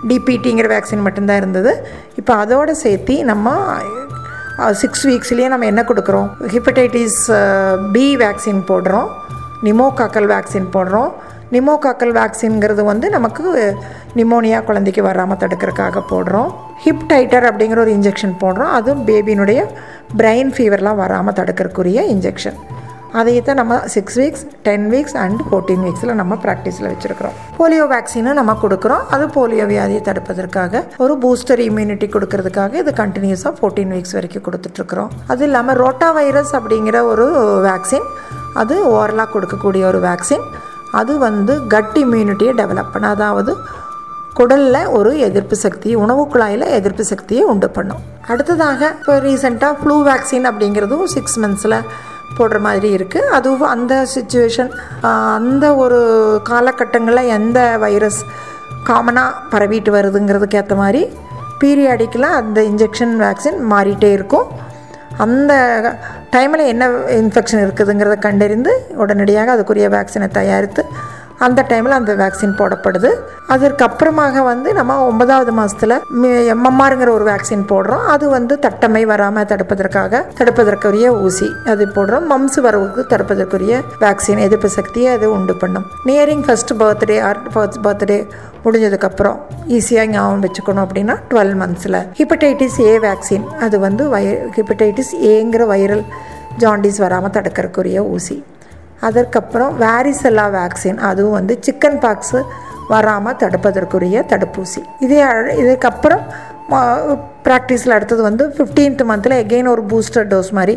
டிபிடிங்கிற வேக்சின் மட்டும்தான் இருந்தது. இப்போ அதோடு சேர்த்து நம்ம சிக்ஸ் வீக்ஸ்லேயே நம்ம என்ன கொடுக்குறோம்? ஹிப்படைட்டிஸ் பி வேக்சின் போடுறோம். நிமோகாக்கல் வேக்சின் போடுறோம். நிமோகாக்கல் வேக்சின்ங்கிறது வந்து நமக்கு நிமோனியா குழந்தைக்கு வராமல் தடுக்கிறதுக்காக போடுறோம். ஹிப் டைட்டர் அப்படிங்கிற ஒரு இன்ஜெக்ஷன் போடுறோம். அதுவும் பேபியினுடைய பிரெயின் ஃபீவர்லாம் வராமல் தடுக்கிறதுக்குரிய இன்ஜெக்ஷன். அதையே தான் நம்ம six weeks ten weeks and fourteen வீக்ஸில் நம்ம ப்ராக்டிஸில் வச்சுருக்கிறோம். போலியோ வேக்சினும் நம்ம கொடுக்குறோம். அது போலியோ வியாதியை தடுப்பதற்காக ஒரு பூஸ்டர் இம்யூனிட்டி கொடுக்கறதுக்காக இது கண்டினியூஸாக ஃபோர்டீன் வீக்ஸ் வரைக்கும் கொடுத்துட்ருக்குறோம். அது இல்லாமல் ரோட்டா வைரஸ் அப்படிங்கிற ஒரு வேக்சின் அது ஓரலாக கொடுக்கக்கூடிய ஒரு வேக்சின் அது வந்து கட் இம்யூனிட்டியை டெவலப் பண்ண அதாவது குடலில் ஒரு எதிர்ப்பு சக்தி உணவு குழாயில் எதிர்ப்பு சக்தியை உண்டு பண்ணும். அடுத்ததாக இப்போ ரீசெண்டாக ஃப்ளூ வேக்சின் அப்படிங்கிறதும் சிக்ஸ் மந்த்ஸில் போடுற மாதிரி இருக்குது அதுவும் அந்த சுச்சுவேஷன் அந்த ஒரு காலகட்டங்களில் எந்த வைரஸ் காமனாக பரவிட்டு வருதுங்கிறதுக்கு ஏற்ற மாதிரி பீரியாடிக்கலாக அந்த இன்ஜெக்ஷன் வேக்சின் மாறிட்டே இருக்கும். அந்த டைமில் என்ன இன்ஃபெக்ஷன் இருக்குதுங்கிறத கண்டறிந்து உடனடியாக அதுக்குரிய வேக்சினை தயாரித்து அந்த டைமில் அந்த வேக்சின் போடப்படுது. அதற்கப்புறமாக வந்து நம்ம ஒன்பதாவது மாதத்தில் எம்எம்ஆருங்கிற ஒரு வேக்சின் போடுறோம். அது வந்து தட்டமை வராமல் தடுப்பதற்காக தடுப்பதற்குரிய ஊசி அது போடுறோம். மம்ஸ் வரவுக்கு தடுப்பதற்குரிய வேக்சின் எதிர்ப்பு சக்தியை அது உண்டு பண்ணும். Nearing first birthday or first birthday முடிஞ்சதுக்கப்புறம் ஈஸியாக ஞாபகம் வச்சுக்கணும் அப்படின்னா டுவெல் மந்த்ஸில் ஹிப்படைட்டிஸ் ஏ வேக்சின் அது வந்து வய ஹிப்படைட்டிஸ் ஏங்கிற வைரல் ஜாண்டிஸ் வராமல் தடுக்கிறக்குரிய ஊசி. அதற்கப்புறம் வேரிசெல்லா வேக்சின் அதுவும் வந்து சிக்கன் பாக்ஸு வராமல் தடுப்பதற்குரிய தடுப்பூசி. இதே அழ- இதுக்கப்புறம் ப்ராக்டிஸில் அடுத்தது வந்து ஃபிஃப்டீன்த் மந்தில் எகெயின் ஒரு பூஸ்டர் டோஸ் மாதிரி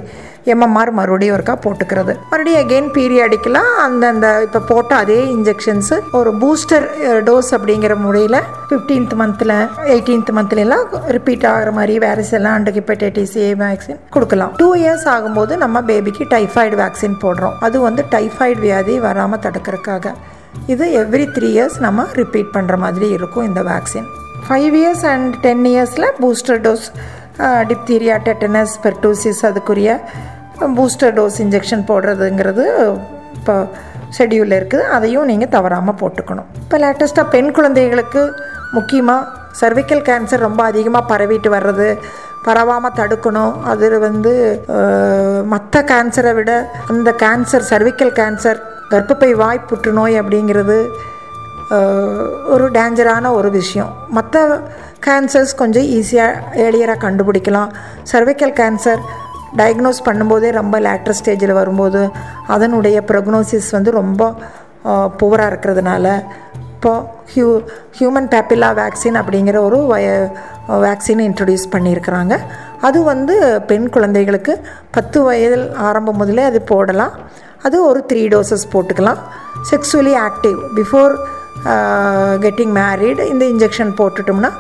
எம்எம்ஆர் மறுபடியும் ஒருக்கா போட்டுக்கிறது. மறுபடியும் எகெயின் பீரியாடிக்கெலாம் அந்தந்த இப்போ போட்ட அதே இன்ஜெக்ஷன்ஸு ஒரு பூஸ்டர் டோஸ் அப்படிங்கிற முறையில் ஃபிஃப்டீன்த் மந்தில் எயிட்டீன்த் மந்த்லாம் ரிப்பீட் ஆகிற மாதிரி வேரஸ் எல்லாம் அண்டு ஹெப்படைட்டிஸ் ஏ வேக்சின் கொடுக்கலாம். டூ இயர்ஸ் ஆகும்போது நம்ம பேபிக்கு டைஃபாய்டு வேக்சின் போடுறோம். அது வந்து டைஃபாய்டு வியாதி வராமல் தடுக்கிறதுக்காக. இது எவ்ரி த்ரீ இயர்ஸ் நம்ம ரிப்பீட் பண்ணுற மாதிரி இருக்கும் இந்த vaccine five years and ten இயர்ஸில் booster dose diphtheria tetanus pertussis அதுக்குரிய பூஸ்டர் டோஸ் இன்ஜெக்ஷன் போடுறதுங்கிறது இப்போ ஷெடியூலில் இருக்குது. அதையும் நீங்கள் தவறாமல் போட்டுக்கணும். இப்போ லேட்டஸ்ட்டாக பெண் குழந்தைகளுக்கு முக்கியமாக சர்விக்கல் கேன்சர் ரொம்ப அதிகமாக பரவிட்டு வர்றது பரவாமல் தடுக்கணும். அது வந்து மற்ற கேன்சரை விட அந்த கேன்சர் சர்விக்கல் கேன்சர் கர்ப்பப்பை வாய் புற்றுநோய் அப்படிங்கிறது ஒரு டேஞ்சரான ஒரு விஷயம். மற்ற கேன்சர்ஸ் கொஞ்சம் ஈஸியாக ஏர்லியராக கண்டுபிடிக்கலாம். சர்வைக்கல் கேன்சர் டயக்னோஸ் பண்ணும்போதே ரொம்ப லேட்டர் ஸ்டேஜில் வரும்போது அதனுடைய ப்ரொக்னோசிஸ் வந்து ரொம்ப புவராக இருக்கிறதுனால இப்போது ஹியூ ஹியூமன் பேப்பிலா வேக்சின் அப்படிங்கிற ஒரு வய வேக்சின் இன்ட்ரடியூஸ் பண்ணியிருக்கிறாங்க. அது வந்து பெண் குழந்தைகளுக்கு பத்து வயதில் ஆரம்பம் முதலே அது போடலாம். அது ஒரு த்ரீ டோசஸ் போட்டுக்கலாம். Sexually active before getting married இந்த இன்ஜெக்ஷன் போட்டுட்டோம்னா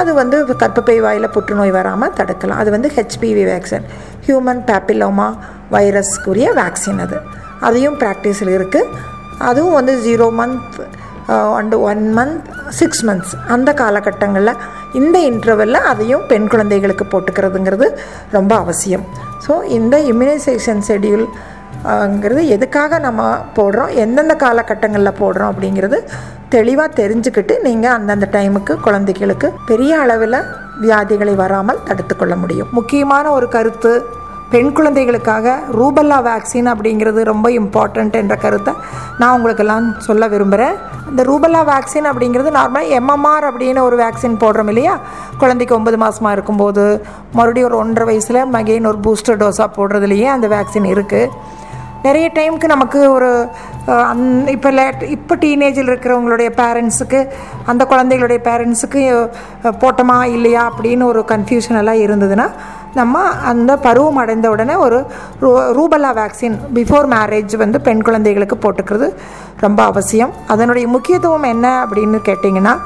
அது வந்து கற்பப்பை வாயில் புற்றுநோய் வராமல் தடுக்கலாம். அது வந்து ஹெச்பிவி வேக்சின் ஹியூமன் பேப்பிலோமா வைரஸ்க்குரிய வேக்சின் அது. அதையும் ப்ராக்டிஸில் இருக்குது அதுவும் வந்து zero month and one month six months அந்த காலகட்டங்களில் இந்த இன்டர்வெல்ல அதையும் பெண் குழந்தைகளுக்கு போட்டுக்கிறதுங்கிறது ரொம்ப அவசியம். ஸோ இந்த இம்யூனைசேஷன் ஷெடியூல் ங்கிறது எதுக்காக நம்ம போடுறோம்? எந்தெந்த காலகட்டங்களில் போடுறோம் அப்படிங்கிறது தெளிவாக தெரிஞ்சுக்கிட்டு நீங்கள் அந்தந்த டைமுக்கு குழந்தைகளுக்கு பெரிய அளவில் வியாதிகளை வராமல் தடுத்துக்கொள்ள முடியும். முக்கியமான ஒரு கருத்து பெண் குழந்தைகளுக்காக ரூபல்லா வேக்சின் அப்படிங்கிறது ரொம்ப இம்பார்ட்டண்ட் என்ற கருத்தை நான் உங்களுக்கெல்லாம் சொல்ல விரும்புகிறேன் இந்த ரூபல்லா வேக்சின் அப்படிங்கிறது நார்மலாக எம்எம்ஆர் அப்படின்னு ஒரு வேக்சின் போடுறோம் இல்லையா? குழந்தைக்கு ஒன்பது மாதமாக இருக்கும்போது மறுபடியும் ஒரு ஒன்றரை வயசில் மகெயின் ஒரு பூஸ்டர் டோஸாக போடுறதுலையே அந்த வேக்சின் இருக்குது நிறைய டைமுக்கு நமக்கு ஒரு அந் இப்போ லேட் இப்போ டீனேஜில் இருக்கிறவங்களுடைய பேரண்ட்ஸுக்கு அந்த குழந்தைகளுடைய பேரண்ட்ஸுக்கு போட்டோமா இல்லையா அப்படின்னு ஒரு கன்ஃபியூஷன் எல்லாம் இருந்ததுன்னா நம்ம அந்த பருவம் அடைந்த உடனே ஒரு ரூ ரூபல்லா வேக்சின் பிஃபோர் மேரேஜ் வந்து பெண் குழந்தைகளுக்கு போட்டுக்கிறது ரொம்ப அவசியம். அதனுடைய முக்கியத்துவம் என்ன அப்படின்னு கேட்டிங்கன்னா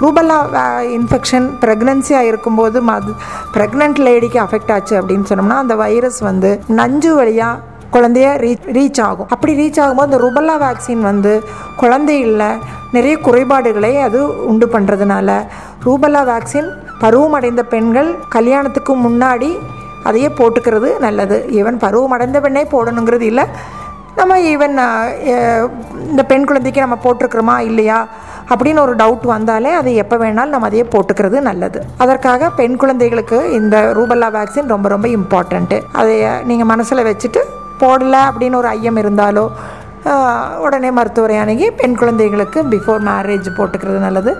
ரூபல்லா இன்ஃபெக்ஷன் ப்ரெக்னன்சியாக இருக்கும்போது மது ப்ரெக்னென்ட் லேடிக்கு அஃபெக்ட் ஆச்சு அப்படின்னு சொன்னோம்னா அந்த வைரஸ் வந்து நஞ்சு வழியாக குழந்தைய ரீச் ரீச் ஆகும். அப்படி ரீச் ஆகும்போது அந்த ருபல்லா வேக்சின் வந்து குழந்தையில் நிறைய குறைபாடுகளை அது உண்டு பண்ணுறதுனால ரூபல்லா வேக்சின் பருவமடைந்த பெண்கள் கல்யாணத்துக்கு முன்னாடி அதையே போட்டுக்கிறது நல்லது. ஈவன் பருவமடைந்த பெண்ணே போடணுங்கிறது இல்லை. நம்ம ஈவன் இந்த பெண் குழந்தைக்கு நம்ம போட்டிருக்கிறோமா இல்லையா அப்படின்னு ஒரு டவுட் வந்தாலே அதை எப்போ வேணாலும் நம்ம அதையே போட்டுக்கிறது நல்லது. அதற்காக பெண் குழந்தைகளுக்கு இந்த ரூபல்லா வேக்சின் ரொம்ப ரொம்ப இம்பார்ட்டண்ட்டு அதை நீங்கள் மனசில் வச்சுட்டு போடலை அப்படின்னு ஒரு ஐயம் இருந்தாலோ உடனே மருத்துவரை அணுகி பெண் குழந்தைகளுக்கு பிஃபோர் மேரேஜ் போட்டுக்கிறது நல்லது.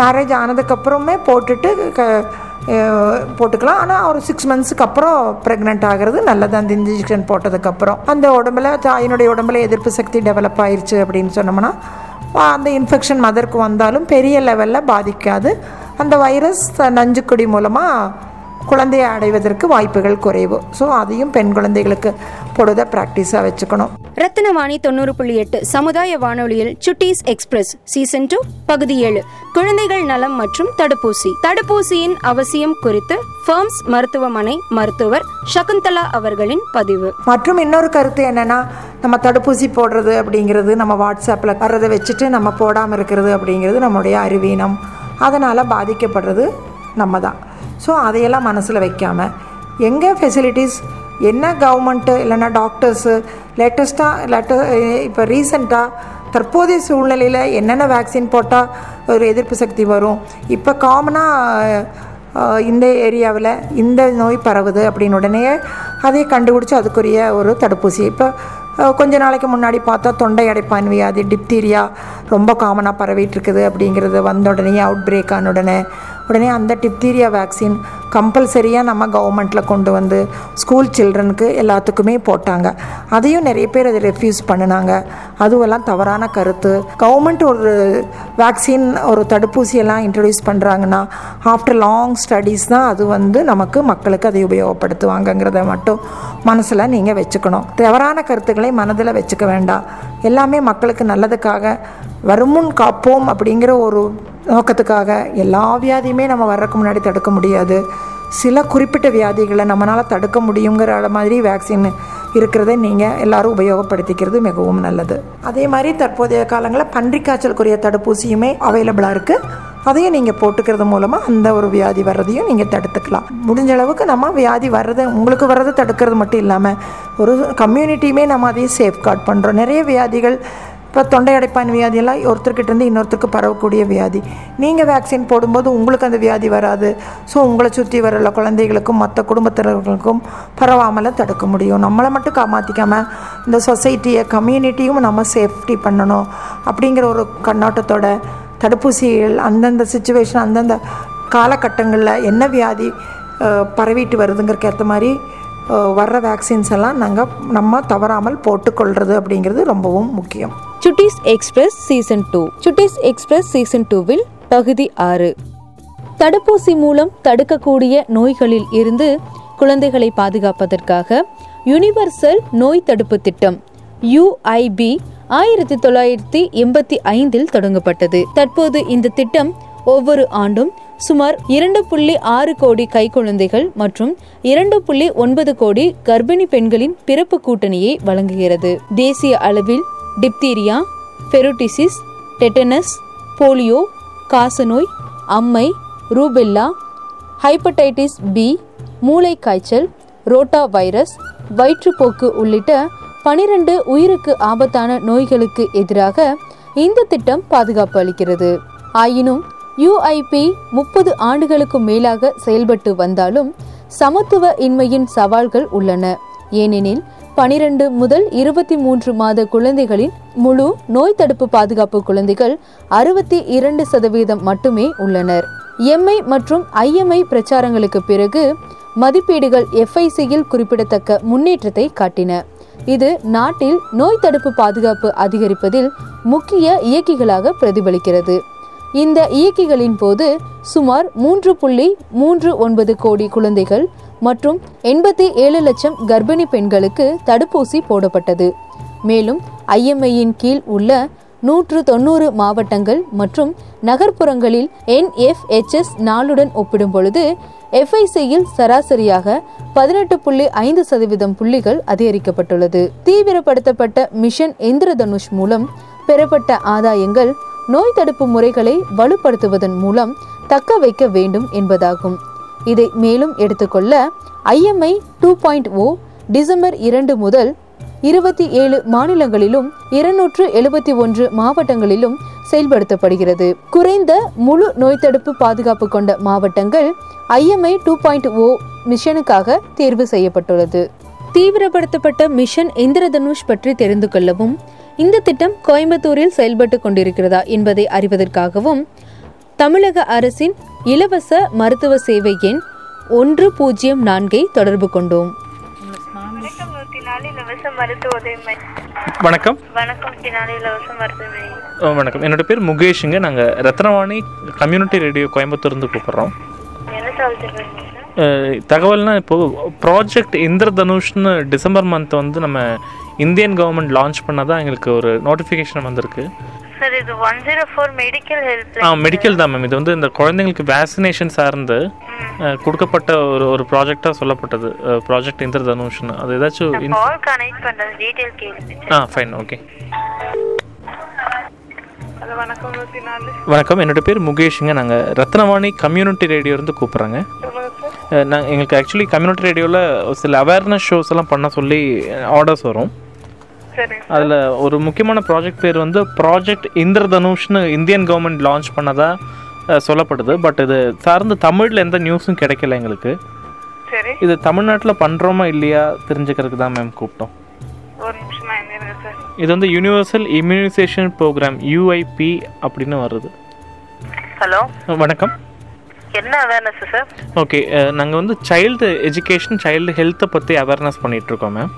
மேரேஜ் ஆனதுக்கப்புறமே போட்டுட்டு க போட்டுக்கலாம். ஆனால் ஒரு சிக்ஸ் மந்த்ஸுக்கு அப்புறம் ப்ரெக்னென்ட் ஆகிறது நல்லது. அந்த இன்ஜெக்ஷன் போட்டதுக்கப்புறம் அந்த உடம்புல தாயினுடைய உடம்புல எதிர்ப்பு சக்தி டெவலப் ஆயிடுச்சு அப்படின்னு சொன்னோம்னா அந்த இன்ஃபெக்ஷன் மதருக்கு வந்தாலும் பெரிய லெவலில் பாதிக்காது. அந்த வைரஸ் நஞ்சுக்கொடி மூலமாக குழந்தையை அடைவதற்கு வாய்ப்புகள் குறைவு. ஸோ அதையும் பெண் குழந்தைகளுக்கு பொழுத ப்ராக்டிஸாக வச்சுக்கணும். ரத்தினவாணி தொண்ணூறு புள்ளி எட்டு சமுதாய வானொலியில் சுட்டீஸ் எக்ஸ்பிரஸ் சீசன் டூ பகுதி ஏழு. குழந்தைகள் நலம் மற்றும் தடுப்பூசி. தடுப்பூசியின் அவசியம் குறித்து ஃபர்ம்ஸ் மருத்துவமனை மருத்துவர் சகுந்தலா அவர்களின் பதிவு. மற்றும் இன்னொரு கருத்து என்னன்னா நம்ம தடுப்பூசி போடுறது அப்படிங்கிறது நம்ம வாட்ஸ்அப்பில் வர்றதை வச்சுட்டு நம்ம போடாமல் இருக்கிறது அப்படிங்கிறது நம்மளுடைய அறிவீனம். அதனால் பாதிக்கப்படுறது நம்ம தான். ஸோ அதையெல்லாம் மனசில் வைக்காமல் எங்கே ஃபெசிலிட்டிஸ் என்ன கவர்மெண்ட்டு இல்லைன்னா டாக்டர்ஸு லேட்டஸ்ட்டாக லேட்ட இப்போ ரீசண்டாக தற்போதைய சூழ்நிலையில் என்னென்ன வேக்சின் போட்டால் ஒரு எதிர்ப்பு சக்தி வரும்? இப்போ காமனாக இந்த ஏரியாவில் இந்த நோய் பரவுது அப்படின்னு உடனே அதை கண்டுபிடிச்சி அதுக்குரிய ஒரு தடுப்பூசி. இப்போ கொஞ்ச நாளைக்கு முன்னாடி பார்த்தா தொண்டை அடைப்பான் வியாதி டிப்தீரியா ரொம்ப காமனாக பரவிட்டு இருக்குது அப்படிங்கிறது வந்த உடனே அவுட் பிரேக் ஆன உடனே உடனே அந்த டிப்தீரியா வேக்சின் கம்பல்சரியாக நம்ம கவர்மெண்ட்டில் கொண்டு வந்து ஸ்கூல் சில்ட்ரனுக்கு எல்லாத்துக்குமே போட்டாங்க. அதையும் நிறைய பேர் அதை ரெஃப்யூஸ் பண்ணினாங்க. அதுவெல்லாம் தவறான கருத்து. கவர்மெண்ட் ஒரு வேக்சின் ஒரு தடுப்பூசியெல்லாம் இன்ட்ரடியூஸ் பண்ணுறாங்கன்னா ஆஃப்டர் லாங் ஸ்டடீஸ் தான் அது வந்து நமக்கு மக்களுக்கு அதை உபயோகப்படுத்துவாங்கங்கிறத மட்டும் மனசில் நீங்கள் வச்சுக்கணும். தவறான கருத்துக்களை மனதில் வச்சுக்க வேண்டாம். எல்லாமே மக்களுக்கு நல்லதுக்காக வருமுன் காப்போம் அப்படிங்கிற ஒரு நோக்கத்துக்காக எல்லா வியாதியுமே நம்ம வர்றதுக்கு முன்னாடி தடுக்க முடியாது. சில குறிப்பிட்ட வியாதிகளை நம்மளால் தடுக்க முடியுங்கிற அள மாதிரி வேக்சின் இருக்கிறத நீங்கள் எல்லாரும் உபயோகப்படுத்திக்கிறது மிகவும் நல்லது. அதே மாதிரி தற்போதைய காலங்களில் பன்றி காய்ச்சலுக்குரிய தடுப்பூசியுமே அவைலபிளாக இருக்குது அதையும் நீங்கள் போட்டுக்கிறது மூலமாக அந்த ஒரு வியாதி வர்றதையும் நீங்கள் தடுத்துக்கலாம். முடிஞ்ச அளவுக்கு நம்ம வியாதி வர்றதை உங்களுக்கு வர்றதை தடுக்கிறது மட்டும் இல்லாமல் ஒரு கம்யூனிட்டியுமே நம்ம அதையும் சேஃப்கார்ட் பண்ணுறோம் நிறைய வியாதிகள் இப்போ தொண்டை அடைப்பான் வியாதியெல்லாம் ஒருத்தர்கிட்ட இருந்து இன்னொருத்தருக்கு பரவக்கூடிய வியாதி. நீங்கள் வேக்சின் போடும்போது உங்களுக்கு அந்த வியாதி வராது. ஸோ உங்களை சுற்றி வரல குழந்தைகளுக்கும் மற்ற குடும்பத்தினர்களுக்கும் பரவாமல் தடுக்க முடியும். நம்மளை மட்டும் காமாற்றிக்காமல் இந்த சொசைட்டியை கம்யூனிட்டியும் நம்ம சேஃப்டி பண்ணணும். அப்படிங்கிற ஒரு கண்ணோட்டத்தோட தடுப்பூசிகள் அந்தந்த சுச்சுவேஷன் அந்தந்த காலகட்டங்களில் என்ன வியாதி பரவிட்டு வருதுங்கிறக்கு ஏற்ற மாதிரி வர்ற வேக்சின்ஸ் எல்லாம் நாங்கள் நம்ம தவறாமல் போட்டுக்கொள்வது அப்படிங்கிறது ரொம்பவும் முக்கியம். Chutties express season two. Chutties express season டூவில் பகுதி ஆறு. தடுப்பூசி மூலம் தடுக்கக்கூடிய நோய்களில் இருந்து குழந்தைகளை பாதுகாப்பதற்காக யுனிவர்சல் நோய் தடுப்பு திட்டம் யுஐபி ஆயிரத்தி தொள்ளாயிரத்தி எண்பத்தி ஐந்தில் தொடங்கப்பட்டது. தற்போது இந்த திட்டம் ஒவ்வொரு ஆண்டும் சுமார் இரண்டு புள்ளி ஆறு கோடி கைக்குழந்தைகள் மற்றும் இரண்டு புள்ளி ஒன்பது கோடி கர்ப்பிணி பெண்களின் பிறப்பு கூட்டணியை வழங்குகிறது. தேசிய அளவில் டிப்தீரியா ஃபெரோட்டிசிஸ் டெட்டனஸ் போலியோ காசநோய் அம்மை ரூபெல்லா ஹைப்படைட்டிஸ் பி மூளை காய்ச்சல் ரோட்டா வைரஸ் வயிற்றுப்போக்கு உள்ளிட்ட பனிரெண்டு உயிருக்கு ஆபத்தான நோய்களுக்கு எதிராக இந்த திட்டம் பாதுகாப்பு அளிக்கிறது. ஆயினும் யுஐபி முப்பது ஆண்டுகளுக்கு மேலாக செயல்பட்டு வந்தாலும் சமத்துவ இன்மையின் சவால்கள் உள்ளன. ஏனெனில் பனிரெண்டு முதல் இருபத்தி மூன்று மாத குழந்தைகளின் முழு நோய் தடுப்பு பாதுகாப்பு குழந்தைகள் அறுபத்தி இரண்டு சதவீதம் மட்டுமே உள்ளனர். எம்ஐ மற்றும் ஐஎம்ஐ பிரச்சாரங்களுக்கு பிறகு மதிப்பீடுகள் எஃப்ஐசியில் குறிப்பிடத்தக்க முன்னேற்றத்தை காட்டின. இது நாட்டில் நோய் தடுப்பு பாதுகாப்பு அதிகரிப்பதில் முக்கிய இயக்கிகளாக பிரதிபலிக்கிறது. இந்த இயக்கிகளின் போது சுமார் மூன்று புள்ளி மூன்று ஒன்பது கோடி குழந்தைகள் மற்றும் எண்பத்தி ஏழு லட்சம் கர்ப்பிணி பெண்களுக்கு தடுப்பூசி போடப்பட்டது. மேலும் ஐஎம்ஐயின் கீழ் உள்ள நூற்று தொண்ணூறு மாவட்டங்கள் மற்றும் நகர்ப்புறங்களில் என்எஃப்ஹெச்எஸ் நாளுடன் ஒப்பிடும் பொழுது எஃப்ஐசியில் சராசரியாக பதினெட்டு புள்ளி ஐந்து சதவீதம் புள்ளிகள் அதிகரிக்கப்பட்டுள்ளது. தீவிரப்படுத்தப்பட்ட மிஷன் இந்திரதனுஷ் மூலம் பெறப்பட்ட ஆதாயங்கள் நோய் தடுப்பு முறைகளை வலுப்படுத்துவதன் மூலம் தக்க வைக்க வேண்டும் என்பதாகும். இதை மேலும் எடுத்துக்கொள்ள IMI two point O December இரண்டு முதல் இருபத்தி ஏழு மாநிலங்களிலும் இருநூற்று எழுபத்தி ஒன்று மாவட்டங்களிலும் செயல்படுத்தப்படுகிறது. குறைந்த முழு நோய் தடுப்பு பாதுகாப்பு கொண்ட மாவட்டங்கள் ஐஎம்ஐ டூ பாயிண்ட் ஓ மிஷனுக்காக தேர்வு செய்யப்பட்டுள்ளது. தீவிரப்படுத்தப்பட்ட மிஷன் இந்திரதனுஷ் பற்றி தெரிந்து கொள்ளவும் இந்த திட்டம் கோயம்புத்தூரில் செயல்பட்டு கொண்டிருக்கிறதா என்பதை அறிவதற்காகவும் தமிழக அரசின் இலவச மருத்துவ சேவை எண் ஒன்று பூஜ்ஜியம் நான்கை தொடர்பு கொண்டோம். வணக்கம். வணக்கம் என்னோட பேர் முகேஷுங்க. நாங்கள் ரத்னவாணி கம்யூனிட்டி ரேடியோ கோயம்புத்தூர்ந்து கூப்பிட்றோம். என்ன தகவல் தெரிஞ்சுக்கணும் சார்? அஹ், தகவல்னா இப்போது ப்ராஜெக்ட் இந்திரதனுஷ்னு டிசம்பர் மந்த் வந்து நம்ம இந்தியன் கவர்மெண்ட் லான்ச் பண்ணதான் எங்களுக்கு ஒரு நோட்டிஃபிகேஷன் வந்திருக்கு. சார் இது one zero four medical help ஆ மெடிக்கல் தான் மேம் இது வந்து இந்த குழந்தைங்களுக்கு வேக்சினேஷன் சார்ந்து கொடுக்கப்பட்ட ஒரு ஒரு ப்ராஜெக்டாக சொல்லப்பட்டது. ப்ராஜெக்ட் இந்திரதனுஷ்னு அது ஏதாச்சும் in- கால் கனெக்ட் பண்ணுறது டீட்டெயில் ஆ ஃபைன் ஓகே வணக்கம். என்னோட பேர் முகேஷுங்க. நாங்கள் ரத்னவாணி கம்யூனிட்டி ரேடியோ இருந்து கூப்பிட்றோங்க. நாங்கள் எங்களுக்கு ஆக்சுவலி கம்யூனிட்டி ரேடியோவில் சில அவேர்னஸ் ஷோஸ் எல்லாம் பண்ண சொல்லி ஆர்டர்ஸ் வரும். அதில் ஒரு முக்கியமான ப்ராஜெக்ட் பேர் வந்து ப்ராஜெக்ட் இந்திரதனுஷ்னு இந்தியன் கவர்மெண்ட் லான்ச் பண்ணதா சொல்லப்படுது. பட் இது சார்ந்து தமிழில் எந்த நியூஸும் கிடைக்கல எங்களுக்கு. சரி. இது தமிழ்நாட்டில் பண்ணுறோமா இல்லையா தெரிஞ்சுக்கிறதுக்கு தான் மேம் கூப்பிட்டோம். இது வந்து யூனிவர்சல் இம்யூனைசேஷன் ப்ரோக்ராம் யூஐபி அப்படின்னு வருது. ஹலோ? வணக்கம். என்ன அவேர்னஸ் சார்? ஓகே நாங்கள் வந்து சைல்டு எஜுகேஷன் சைல்டு ஹெல்த்தை பற்றி அவேர்னஸ் பண்ணிகிட்ருக்கோம் மேம்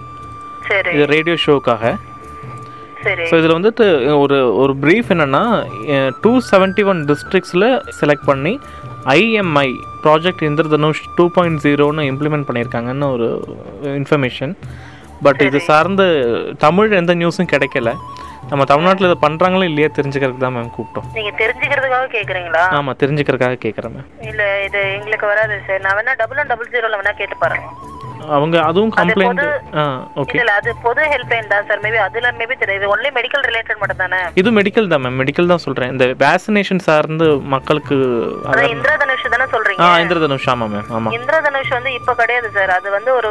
இது ரேடியோ ஷோக்காக ஸோ இதில் வந்துட்டு ஒரு ஒரு ப்ரீஃப் என்னென்னா டூ செவன்ட்டி ஒன் டிஸ்ட்ரிக்ஸில் செலக்ட் பண்ணி IMI project Indradhanush two point ஜீரோன்னு இம்ப்ளிமெண்ட் பண்ணியிருக்காங்கன்னு ஒரு இன்ஃபர்மேஷன் பட் இது சார்ந்து தமிழ் எந்த நியூஸும் கிடைக்கல. நம்ம தமிழ்நாட்டில் இதை பண்ணுறாங்களோ இல்லையா தெரிஞ்சுக்கிறதுக்கு தான் மேம் கூப்பிட்டோம். நீங்க தெரிஞ்சுக்கிறதுக்காக கேக்குறீங்களா? ஆமாம் தெரிஞ்சுக்கிறதுக்காக கேட்குறேன் மேம் இல்ல இது எங்களுக்கு வராது சார். நான் வேணா டபுள் ஒன் டபுள் ஜீரோல வேணா கேட்டு பாருங்க. அவங்க அதுவும் கம்ப்ளைண்ட் ஆ ஓகே இல்ல அது பொது ஹெல்ப்லைன் தான் சார் மேபி அதுல மேபி தெரியும் இது ஒன்லி மெடிக்கல் ரிலேட்டட் மட்டும் தானே இது மெடிக்கல் தான் மேம் மெடிக்கல் தான் சொல்கிறேன் இந்த வேக்சினேஷன் சார்ந்து மக்களுக்கு awareness- இந்திரதனுஷ் தானே சொல்றீங்க. ஆ இந்திரதனுஷ். ஆமாம் மேம் ஆமாம் இந்திரதனுஷ் வந்து இப்ப கிடையாது சார் அது வந்து ஒரு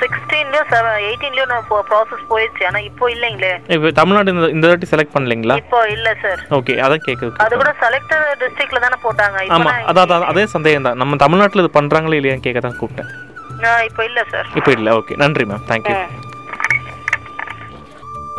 சிக்ஸ்டீன்லயோ எயிட்டீன்லயோ ப்ராசஸ் போயிடுச்சு ஆனா இப்போ இல்லைங்களே. இப்போ தமிழ்நாடு இந்த இந்த வாட்டி செலக்ட் பண்ணலைங்களா? இப்போ இல்ல சார் ஓகே அதான் கேட்குது அது கூட செலக்டட் டிஸ்ட்ரிக்ட்ல தானே போட்டாங்க. ஆமாம் அதான் அதே சந்தேகம் தான் நம்ம தமிழ்நாட்டில் இது பண்ணுறாங்களே இல்லையான்னு கேட்க தான் கூப்பிட்டேன். நான் இப்போ இல்லை சார் இப்போ இல்லை ஓகே நன்றி மேம் தேங்க்யூ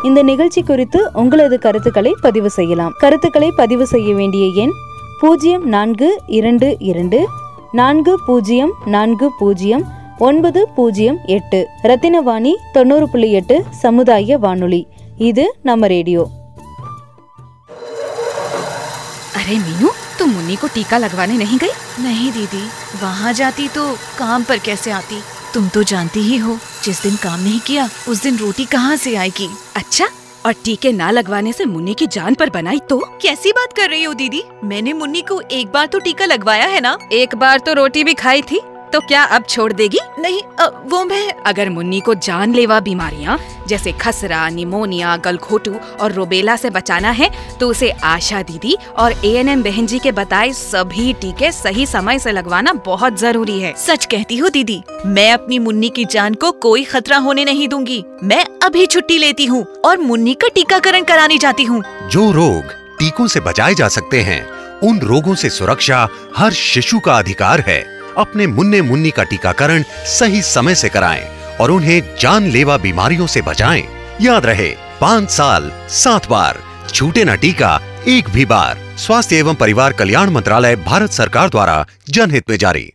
இந்த நிகழ்ச்சி குறித்து உங்களது கருத்துக்களை பதிவு செய்யலாம். கருத்துக்களை பதிவு செய்ய வேண்டிய எண் பூஜ்ஜியம் நான்கு இரண்டு இரண்டு நான்கு பூஜ்ஜியம் நான்கு பூஜ்ஜியம் ஒன்பது பூஜ்ஜியம் எட்டு. ரத்தினவாணி தொண்ணூறு புள்ளி எட்டு சமுதாய வானொலி. இது நம்ம ரேடியோ. அரே மீனு. तुम मुन्नी को टीका लगवाने नहीं गई? नहीं दीदी। वहाँ जाती तो काम पर कैसे आती? तुम तो जानती ही हो जिस दिन काम नहीं किया उस दिन रोटी कहाँ से आएगी? अच्छा और टीके ना लगवाने से मुन्नी की जान पर बनाई तो? कैसी बात कर रही हो दीदी? मैंने मुन्नी को एक बार तो टीका लगवाया है ना? एक बार तो रोटी भी खाई थी। तो क्या अब छोड़ देगी? नहीं वो मैं अगर मुन्नी को जानलेवा बीमारियाँ, जैसे खसरा, निमोनिया, गलघोटू और रोबेला से बचाना है तो उसे आशा दीदी और ए एन एम बहन जी के बताए सभी टीके सही समय से लगवाना बहुत ज़रूरी है। सच कहती हूँ दीदी, मैं अपनी मुन्नी की जान को कोई खतरा होने नहीं दूँगी। मैं अभी छुट्टी लेती हूँ और मुन्नी का टीकाकरण कराने जाती हूँ। जो रोग टीकों से बचाए जा सकते हैं, उन रोगों से सुरक्षा हर शिशु का अधिकार है। अपने मुन्ने मुन्नी का टीकाकरण सही समय से कराएँ और उन्हें जानलेवा बीमारियों से बचाएँ। याद रहे, पाँच साल, सात बार, छूटे न टीका, एक भी बार स्वास्थ्य एवं परिवार कल्याण मंत्रालय, भारत सरकार द्वारा जनहित में जारी